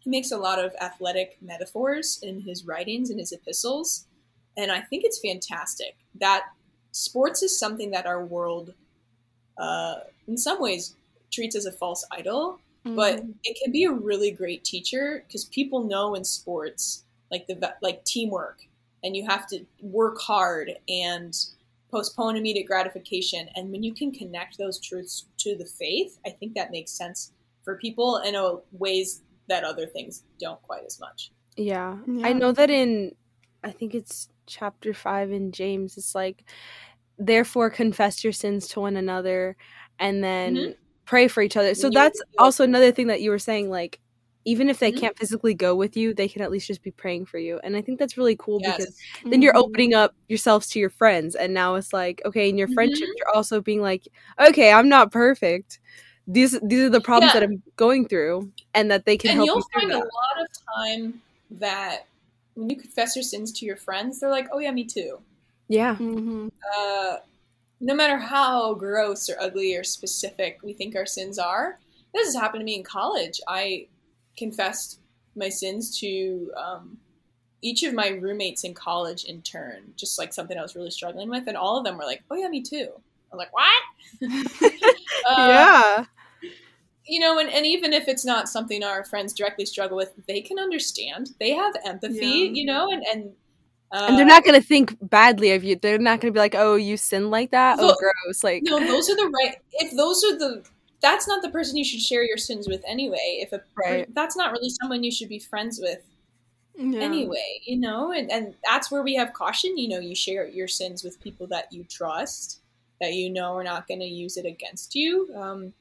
he makes a lot of athletic metaphors in his writings and his epistles, and I think it's fantastic. That sports is something that our world, uh, in some ways, treats as a false idol, mm-hmm. but it can be a really great teacher because people know in sports like the like teamwork, and you have to work hard and postpone immediate gratification. And when you can connect those truths to the faith, I think that makes sense for people in a ways that other things don't quite as much. Yeah. yeah. I know that in I think it's chapter 5 in James it's like therefore confess your sins to one another and then mm-hmm. pray for each other. So that's also another thing that you were saying like even if they mm-hmm. can't physically go with you, they can at least just be praying for you. And I think that's really cool yes. because mm-hmm. then you're mm-hmm. opening up yourselves to your friends. And now it's like, okay, in your friendship, mm-hmm. you're also being like, okay, I'm not perfect these these are the problems yeah. that I'm going through, and that they can and help. And you'll find a lot of time that when you confess your sins to your friends, they're like, "Oh yeah, me too." Yeah. Mm-hmm. Uh, no matter how gross or ugly or specific we think our sins are, this has happened to me in college. I confessed my sins to um, each of my roommates in college in turn, just like something I was really struggling with, and all of them were like, "Oh yeah, me too." I'm like, "What?" uh, yeah you know, and, and even if it's not something our friends directly struggle with, they can understand. They have empathy, yeah. you know, and and uh, and they're not going to think badly of you. They're not going to be like, "Oh, you sin like that? Oh, gross!" Like, no, those are the right. If those are the, that's not the person you should share your sins with anyway. If a, right. that's not really someone you should be friends with yeah. anyway, you know, and and that's where we have caution. You know, you share your sins with people that you trust, that you know are not going to use it against you. Um,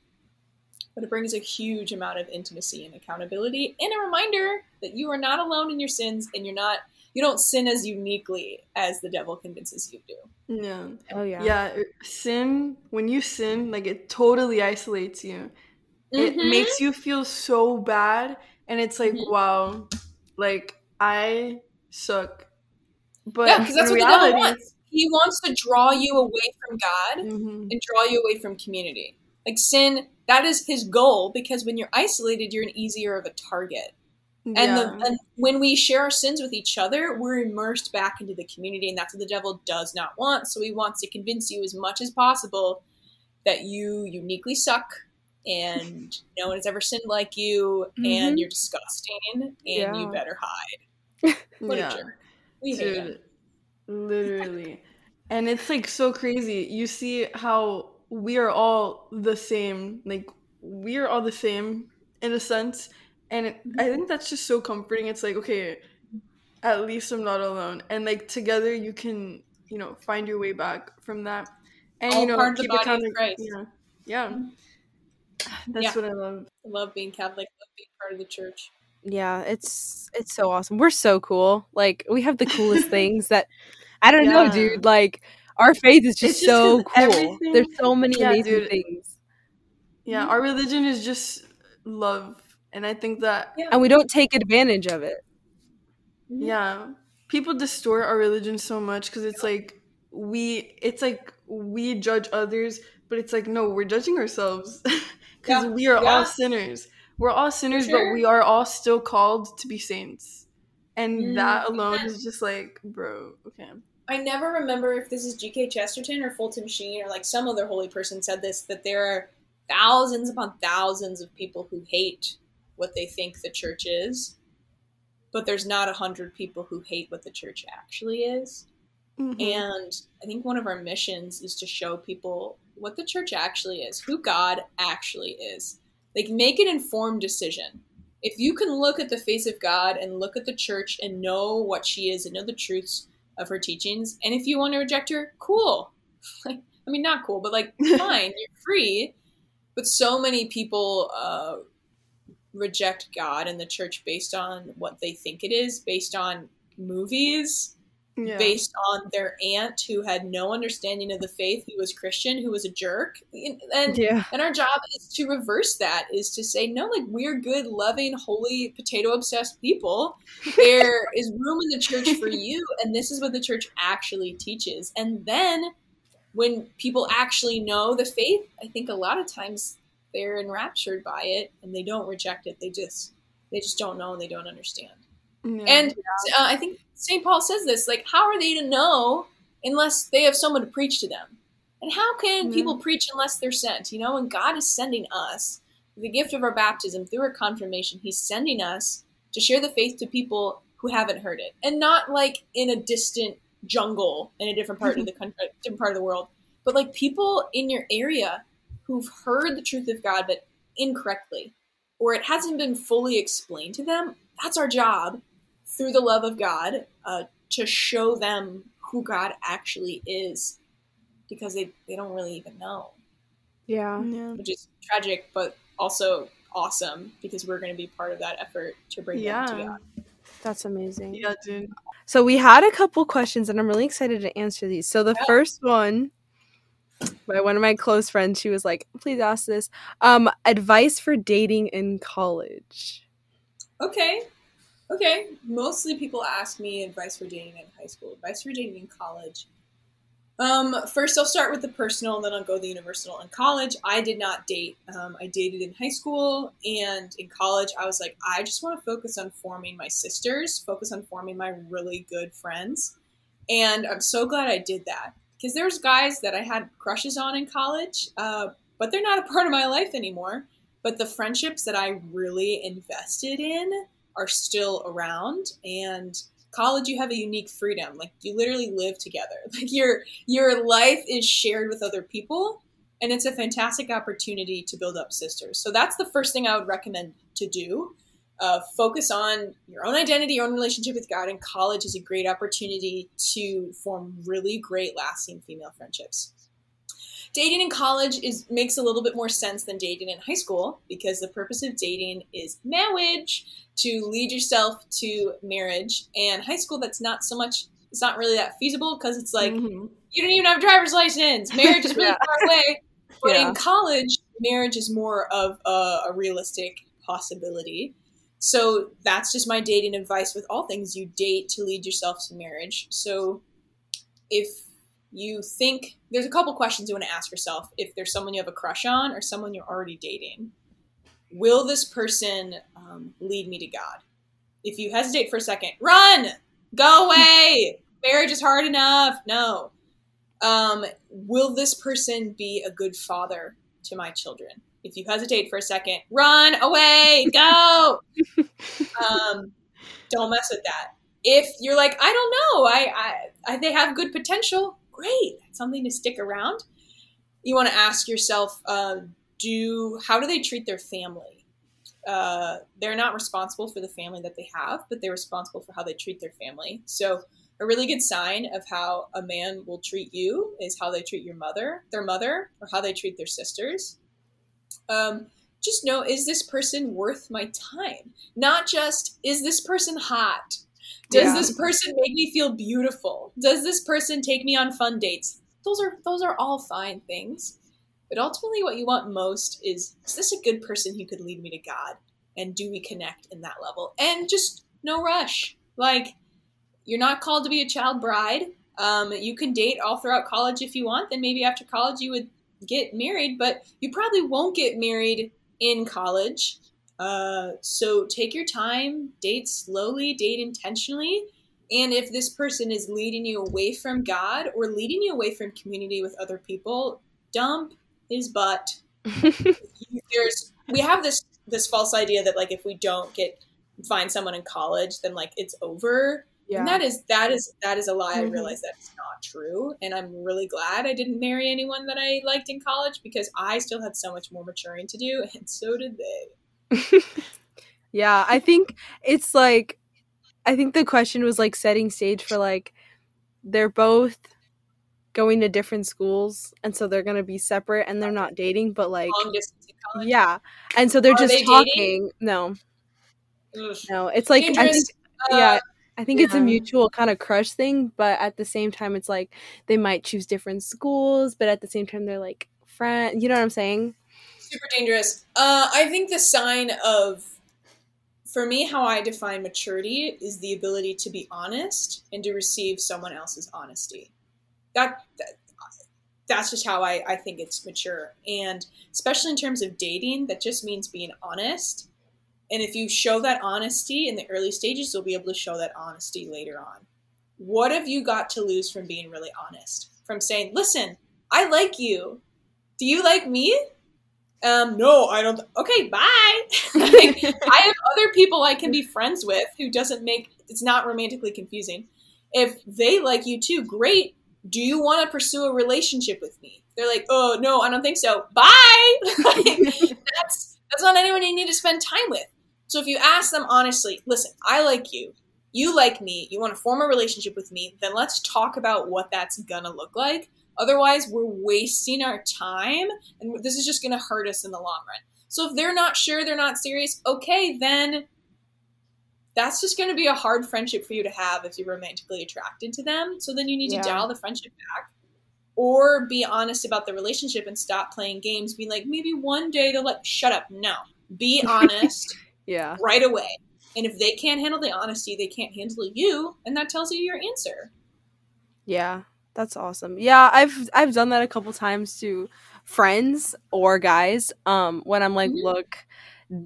but it brings a huge amount of intimacy and accountability and a reminder that you are not alone in your sins and you're not you don't sin as uniquely as the devil convinces you do. Yeah. Oh yeah. Yeah, sin when you sin like it totally isolates you. Mm-hmm. It makes you feel so bad and it's like mm-hmm. wow, like I suck. But yeah, because that's what reality, the devil wants. He wants to draw you away from God mm-hmm. and draw you away from community. Like sin that is his goal because when you're isolated, you're an easier of a target. Yeah. And, the, and when we share our sins with each other, we're immersed back into the community, and that's what the devil does not want. So he wants to convince you as much as possible that you uniquely suck and no one has ever sinned like you mm-hmm. and you're disgusting and yeah. you better hide. what yeah. a jerk. We Dude, hate him. Literally. and it's like so crazy. You see how we are all the same. Like we are all the same in a sense, and it, I think that's just so comforting. It's like okay, at least I'm not alone. And like together you can, you know, find your way back from that. And All you know, keep it kind of yeah. Yeah. Mm-hmm. That's yeah. what I love. I love being Catholic, love being part of the church. Yeah, it's it's so awesome. We're so cool. Like we have the coolest things that I don't yeah. know, dude. Like our faith is just, just so cool. There's so many yeah, amazing dude. things. Yeah, our religion is just love. And I think that yeah. And we don't take advantage of it. Mm-hmm. Yeah. People distort our religion so much because it's like we it's like we judge others, but it's like no, we're judging ourselves because yeah. we are yeah. all sinners. We're all sinners, sure. but we are all still called to be saints. And mm. that alone is just like, bro, okay. I never remember if this is G.K. Chesterton or Fulton Sheen or like some other holy person said this that there are thousands upon thousands of people who hate what they think the church is but there's not a hundred people who hate what the church actually is. Mm-hmm. And I think one of our missions is to show people what the church actually is, who God actually is. Like, make an informed decision. If you can look at the face of God and look at the church and know what she is and know the truths of her teachings, and if you want to reject her, cool. Like, I mean, not cool, but like, fine, you're free. But so many people uh, reject God and the church based on what they think it is, based on movies, yeah. based on their aunt who had no understanding of the faith, who was Christian, who was a jerk. And yeah. and our job is to reverse that, is to say, no, like we're good, loving, holy, potato obsessed people. There is room in the church for you, and this is what the church actually teaches. And then when people actually know the faith, I think a lot of times they're enraptured by it and they don't reject it. They just they just don't know and they don't understand. Yeah, and yeah. Uh, I think St. Paul says this like, how are they to know unless they have someone to preach to them? And how can mm-hmm. people preach unless they're sent? You know, and God is sending us the gift of our baptism through our confirmation. He's sending us to share the faith to people who haven't heard it, and not like in a distant jungle in a different part of the country, different part of the world, but like people in your area who've heard the truth of God but incorrectly, or it hasn't been fully explained to them, that's our job through the love of God uh, to show them who God actually is because they, they don't really even know. Yeah. yeah. Which is tragic, but also awesome because we're going to be part of that effort to bring yeah. them to God. That's amazing. Yeah, dude. So we had a couple questions and I'm really excited to answer these. So the yeah. first one by one of my close friends. She was like, "Please ask this. Um, advice for dating in college." Okay, okay. Mostly people ask me advice for dating in high school. Advice for dating in college. Um, first, I'll start with the personal, and then I'll go the universal. In college, I did not date. Um, I dated in high school, and in college, I was like, I just want to focus on forming my sisters, focus on forming my really good friends, and I'm so glad I did that because there's guys that I had crushes on in college, uh, but they're not a part of my life anymore. But the friendships that I really invested in are still around. And college, you have a unique freedom. Like you literally live together. Like your your life is shared with other people, and it's a fantastic opportunity to build up sisters. So that's the first thing I would recommend to do uh, focus on your own identity, your own relationship with God, and college is a great opportunity to form really great, lasting female friendships. Dating in college is makes a little bit more sense than dating in high school because the purpose of dating is marriage to lead yourself to marriage. And high school, that's not so much. It's not really that feasible because it's like mm-hmm. you don't even have a driver's license. Marriage is really yeah. far away. But yeah. in college, marriage is more of a, a realistic possibility. So that's just my dating advice with all things you date to lead yourself to marriage. So if you think there's a couple questions you want to ask yourself if there's someone you have a crush on or someone you're already dating. Will this person um, lead me to god? If you hesitate for a second run! Go away! Marriage is hard enough. No. Um, will this person be a good father to my children? If you hesitate for a second, run away, go. um, don't mess with that. If you're like, I don't know, I, I, I they have good potential, great, something to stick around. You want to ask yourself, um, do how do they treat their family? uh, they're not responsible for the family that they have, but they're responsible for how they treat their family. So, a really good sign of how a man will treat you is how they treat your mother, their mother, or how they treat their sisters. Um, just know is this person worth my time? Not just is this person hot? Does yeah. this person make me feel beautiful? Does this person take me on fun dates? Those are those are all fine things. But ultimately what you want most is is this a good person who could lead me to God? And do we connect in that level? And just no rush. Like you're not called to be a child bride. Um, you can date all throughout college if you want. Then maybe after college you would get married, but you probably won't get married in college. Uh, so take your time, date slowly, date intentionally. And if this person is leading you away from God or leading you away from community with other people, dump his butt. There's we have this this false idea that like if we don't get find someone in college, then like it's over. Yeah. And that is that is that is a lie. Mm-hmm. I realize that's not true. And I'm really glad I didn't marry anyone that I liked in college because I still had so much more maturing to do, and so did they. yeah, I think it's like I think the question was like setting stage for like they're both going to different schools and so they're going to be separate and they're not dating but like yeah and so they're Are just they talking dating? no Ugh. no it's like I think, uh, yeah I think yeah. it's a mutual kind of crush thing, but at the same time, it's like they might choose different schools, but at the same time, they're like friends. You know what I'm saying? Super dangerous. Uh, I think the sign of, for me, how I define maturity is the ability to be honest and to receive someone else's honesty. That, that that's just how I, I think it's mature. And especially in terms of dating, that just means being honest and if you show that honesty in the early stages, you'll be able to show that honesty later on. What have you got to lose from being really honest? From saying, listen, I like you. Do you like me? Um, no, I don't. Okay, bye. like, I have other people I can be friends with who doesn't make it's not romantically confusing. If they like you too, great. Do you want to pursue a relationship with me? They're like, oh no, I don't think so. Bye. like, that's that's not anyone you need to spend time with. So if you ask them honestly, listen, I like you, you like me, you want to form a relationship with me, then let's talk about what that's gonna look like. Otherwise, we're wasting our time, and this is just gonna hurt us in the long run. So if they're not sure, they're not serious, okay, then that's just going to be a hard friendship for you to have if you're romantically attracted to them. So then you need yeah. to dial the friendship back or be honest about the relationship and stop playing games, being like, maybe one day they'll like, shut up. No. Be honest yeah. Right away. And if they can't handle the honesty, they can't handle you, and that tells you your answer. Yeah, that's awesome. Yeah, I've I've done that a couple times to friends or guys. Um, when I'm like, mm-hmm. look,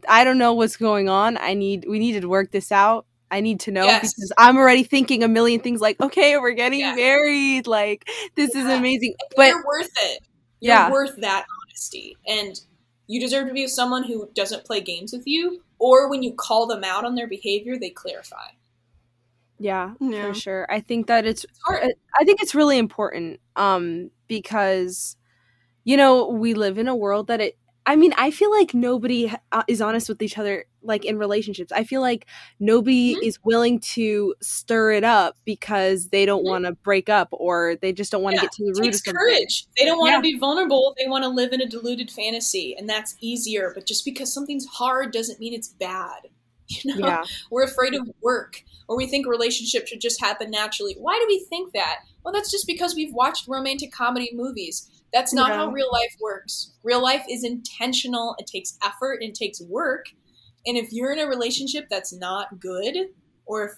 I don't know what's going on. I need we need to work this out. I need to know yes. because I'm already thinking a million things like, okay, we're getting yeah. married. Like this yeah. is amazing. But you're worth it. You're yeah. worth that honesty. And you deserve to be with someone who doesn't play games with you or when you call them out on their behavior, they clarify. Yeah, yeah. for sure. I think that it's, it's I think it's really important um because you know, we live in a world that it I mean, I feel like nobody uh, is honest with each other like in relationships. I feel like nobody mm-hmm. is willing to stir it up because they don't mm-hmm. want to break up or they just don't want to yeah, get to the root of something. courage. They don't want to yeah. be vulnerable. They want to live in a deluded fantasy, and that's easier. But just because something's hard doesn't mean it's bad. You know, yeah. we're afraid of work, or we think relationships should just happen naturally. Why do we think that? Well, that's just because we've watched romantic comedy movies that's not yeah. how real life works. Real life is intentional, it takes effort, it takes work. And if you're in a relationship that's not good, or if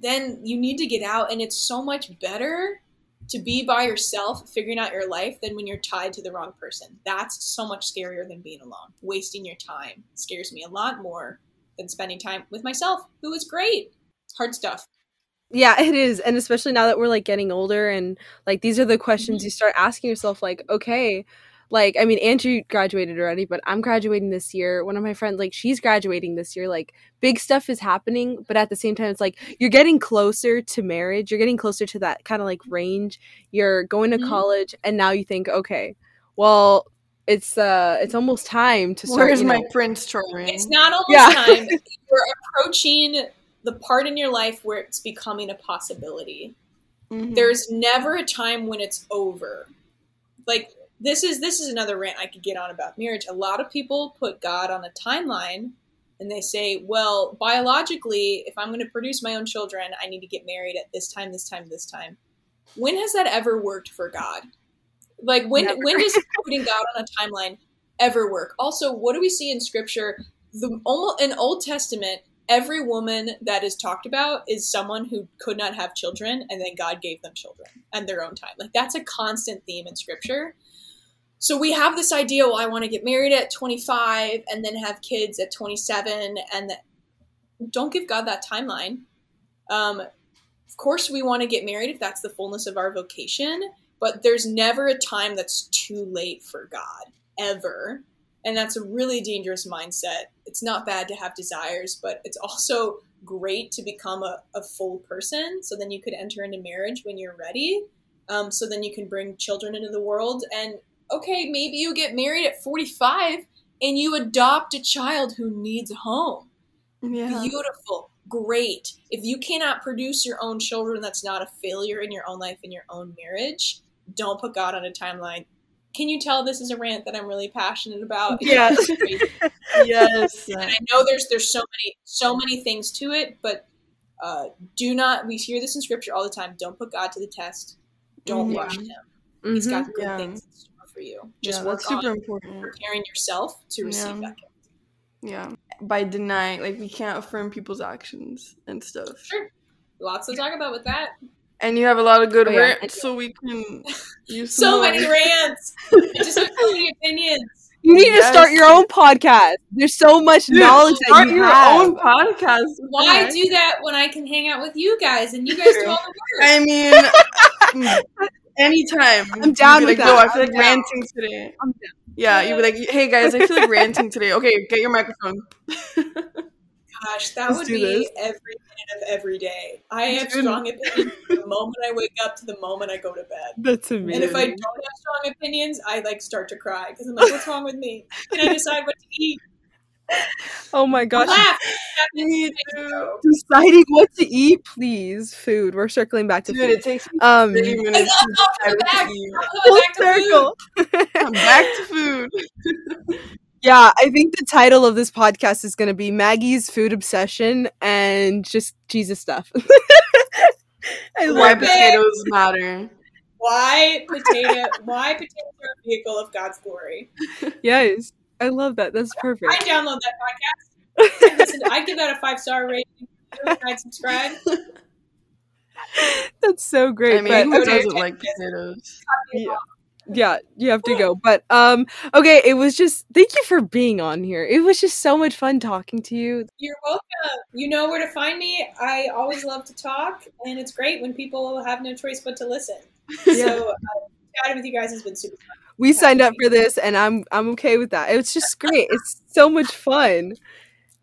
then you need to get out and it's so much better to be by yourself figuring out your life than when you're tied to the wrong person. That's so much scarier than being alone. Wasting your time scares me a lot more than spending time with myself, who is great. Hard stuff. Yeah, it is. And especially now that we're like getting older and like these are the questions mm-hmm. you start asking yourself like, okay, like I mean Andrew graduated already, but I'm graduating this year. One of my friends like she's graduating this year. Like big stuff is happening, but at the same time it's like you're getting closer to marriage. You're getting closer to that kind of like range. You're going to mm-hmm. college and now you think, okay, well, it's uh it's almost time to start. Where's my know, prince charming? It's not almost yeah. time. We're approaching the part in your life where it's becoming a possibility. Mm-hmm. There's never a time when it's over. Like this is this is another rant I could get on about marriage. A lot of people put God on a timeline and they say, well, biologically, if I'm going to produce my own children, I need to get married at this time, this time, this time. When has that ever worked for God? Like when Never. when does putting God on a timeline ever work? Also, what do we see in scripture? The almost in Old Testament, every woman that is talked about is someone who could not have children and then God gave them children and their own time. Like that's a constant theme in scripture. So we have this idea, well, I want to get married at 25 and then have kids at 27 and don't give God that timeline. Um, of course, we want to get married if that's the fullness of our vocation, but there's never a time that's too late for God, ever. And that's a really dangerous mindset. It's not bad to have desires, but it's also great to become a, a full person. So then you could enter into marriage when you're ready. Um, so then you can bring children into the world. And okay, maybe you get married at 45 and you adopt a child who needs a home. Yeah. Beautiful. Great. If you cannot produce your own children, that's not a failure in your own life, in your own marriage. Don't put God on a timeline. Can you tell this is a rant that I'm really passionate about? Yes. yes. And I know there's there's so many so many things to it, but uh, do not we hear this in scripture all the time. Don't put God to the test. Don't mm-hmm. rush him. Mm-hmm. He's got good yeah. things in store for you. Just yeah, work super on important. preparing yourself to receive yeah. that gift. Yeah. By denying like we can't affirm people's actions and stuff. Sure. Lots to talk about with that. And you have a lot of good oh, yeah. rants, so we can use so many rants. just so many opinions. You need yes. to start your own podcast. There's so much Dude, knowledge that you your have. own podcast. Why okay. do that when I can hang out with you guys and you guys do all the work? I mean, mm, anytime. I'm down with like, that. No, I feel I'm like down. ranting today. I'm down. Yeah, you'd be like, "Hey guys, I feel like ranting today." Okay, get your microphone. Gosh, that Let's would be this. every minute of every day. I have strong opinions the moment I wake up to the moment I go to bed. That's amazing. And if I don't have strong opinions, I like start to cry because I'm like, what's wrong with me? Can I decide what to eat? Oh my gosh. Laugh. Deciding what to eat, please. Food. We're circling back to Dude, food. It takes um, 30 minutes to back. Full circle. back to food. Yeah, I think the title of this podcast is going to be Maggie's food obsession and just Jesus stuff. I Why potatoes matter. Why potato? why potatoes are a vehicle of God's glory? Yes, I love that. That's perfect. I download that podcast. I, listen, I give that a five star rating. I'd subscribe. That's so great. I mean, but, who doesn't like potatoes? Yeah yeah, you have to go. But um okay, it was just thank you for being on here. It was just so much fun talking to you. You're welcome. You know where to find me. I always love to talk and it's great when people have no choice but to listen. Yeah. So uh, chatting with you guys has been super fun. We signed up for this and I'm I'm okay with that. It's just great. It's so much fun.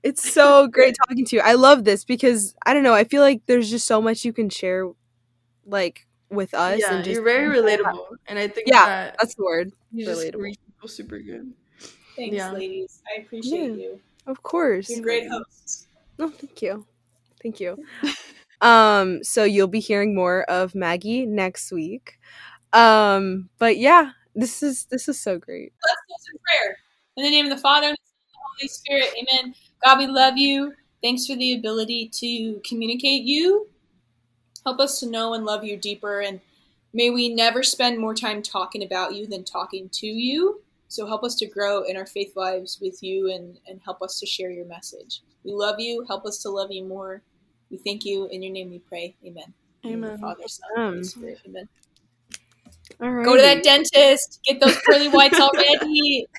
It's so great talking to you. I love this because I don't know, I feel like there's just so much you can share like with us. Yeah, and just you're very relatable, and I think yeah, that that's the word. You relatable. just people super good. Thanks, yeah. ladies. I appreciate yeah, you. Of course, you're great hosts. Oh, thank you, thank you. um, so you'll be hearing more of Maggie next week. Um, but yeah, this is this is so great. Let's do some prayer in the name of the Father and the Holy Spirit. Amen. God, we love you. Thanks for the ability to communicate you Help us to know and love you deeper, and may we never spend more time talking about you than talking to you. So help us to grow in our faith lives with you and, and help us to share your message. We love you. Help us to love you more. We thank you. In your name we pray. Amen. Amen. Father, Son, Holy Spirit. Amen. All right. Go to that dentist. Get those pearly whites already.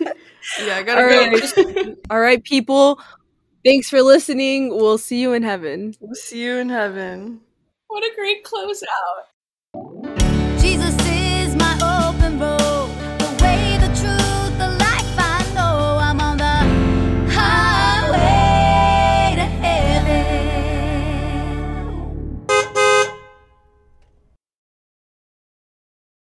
yeah, I gotta All go. Right. All right, people. Thanks for listening. We'll see you in heaven. We'll see you in heaven. What a great closeout.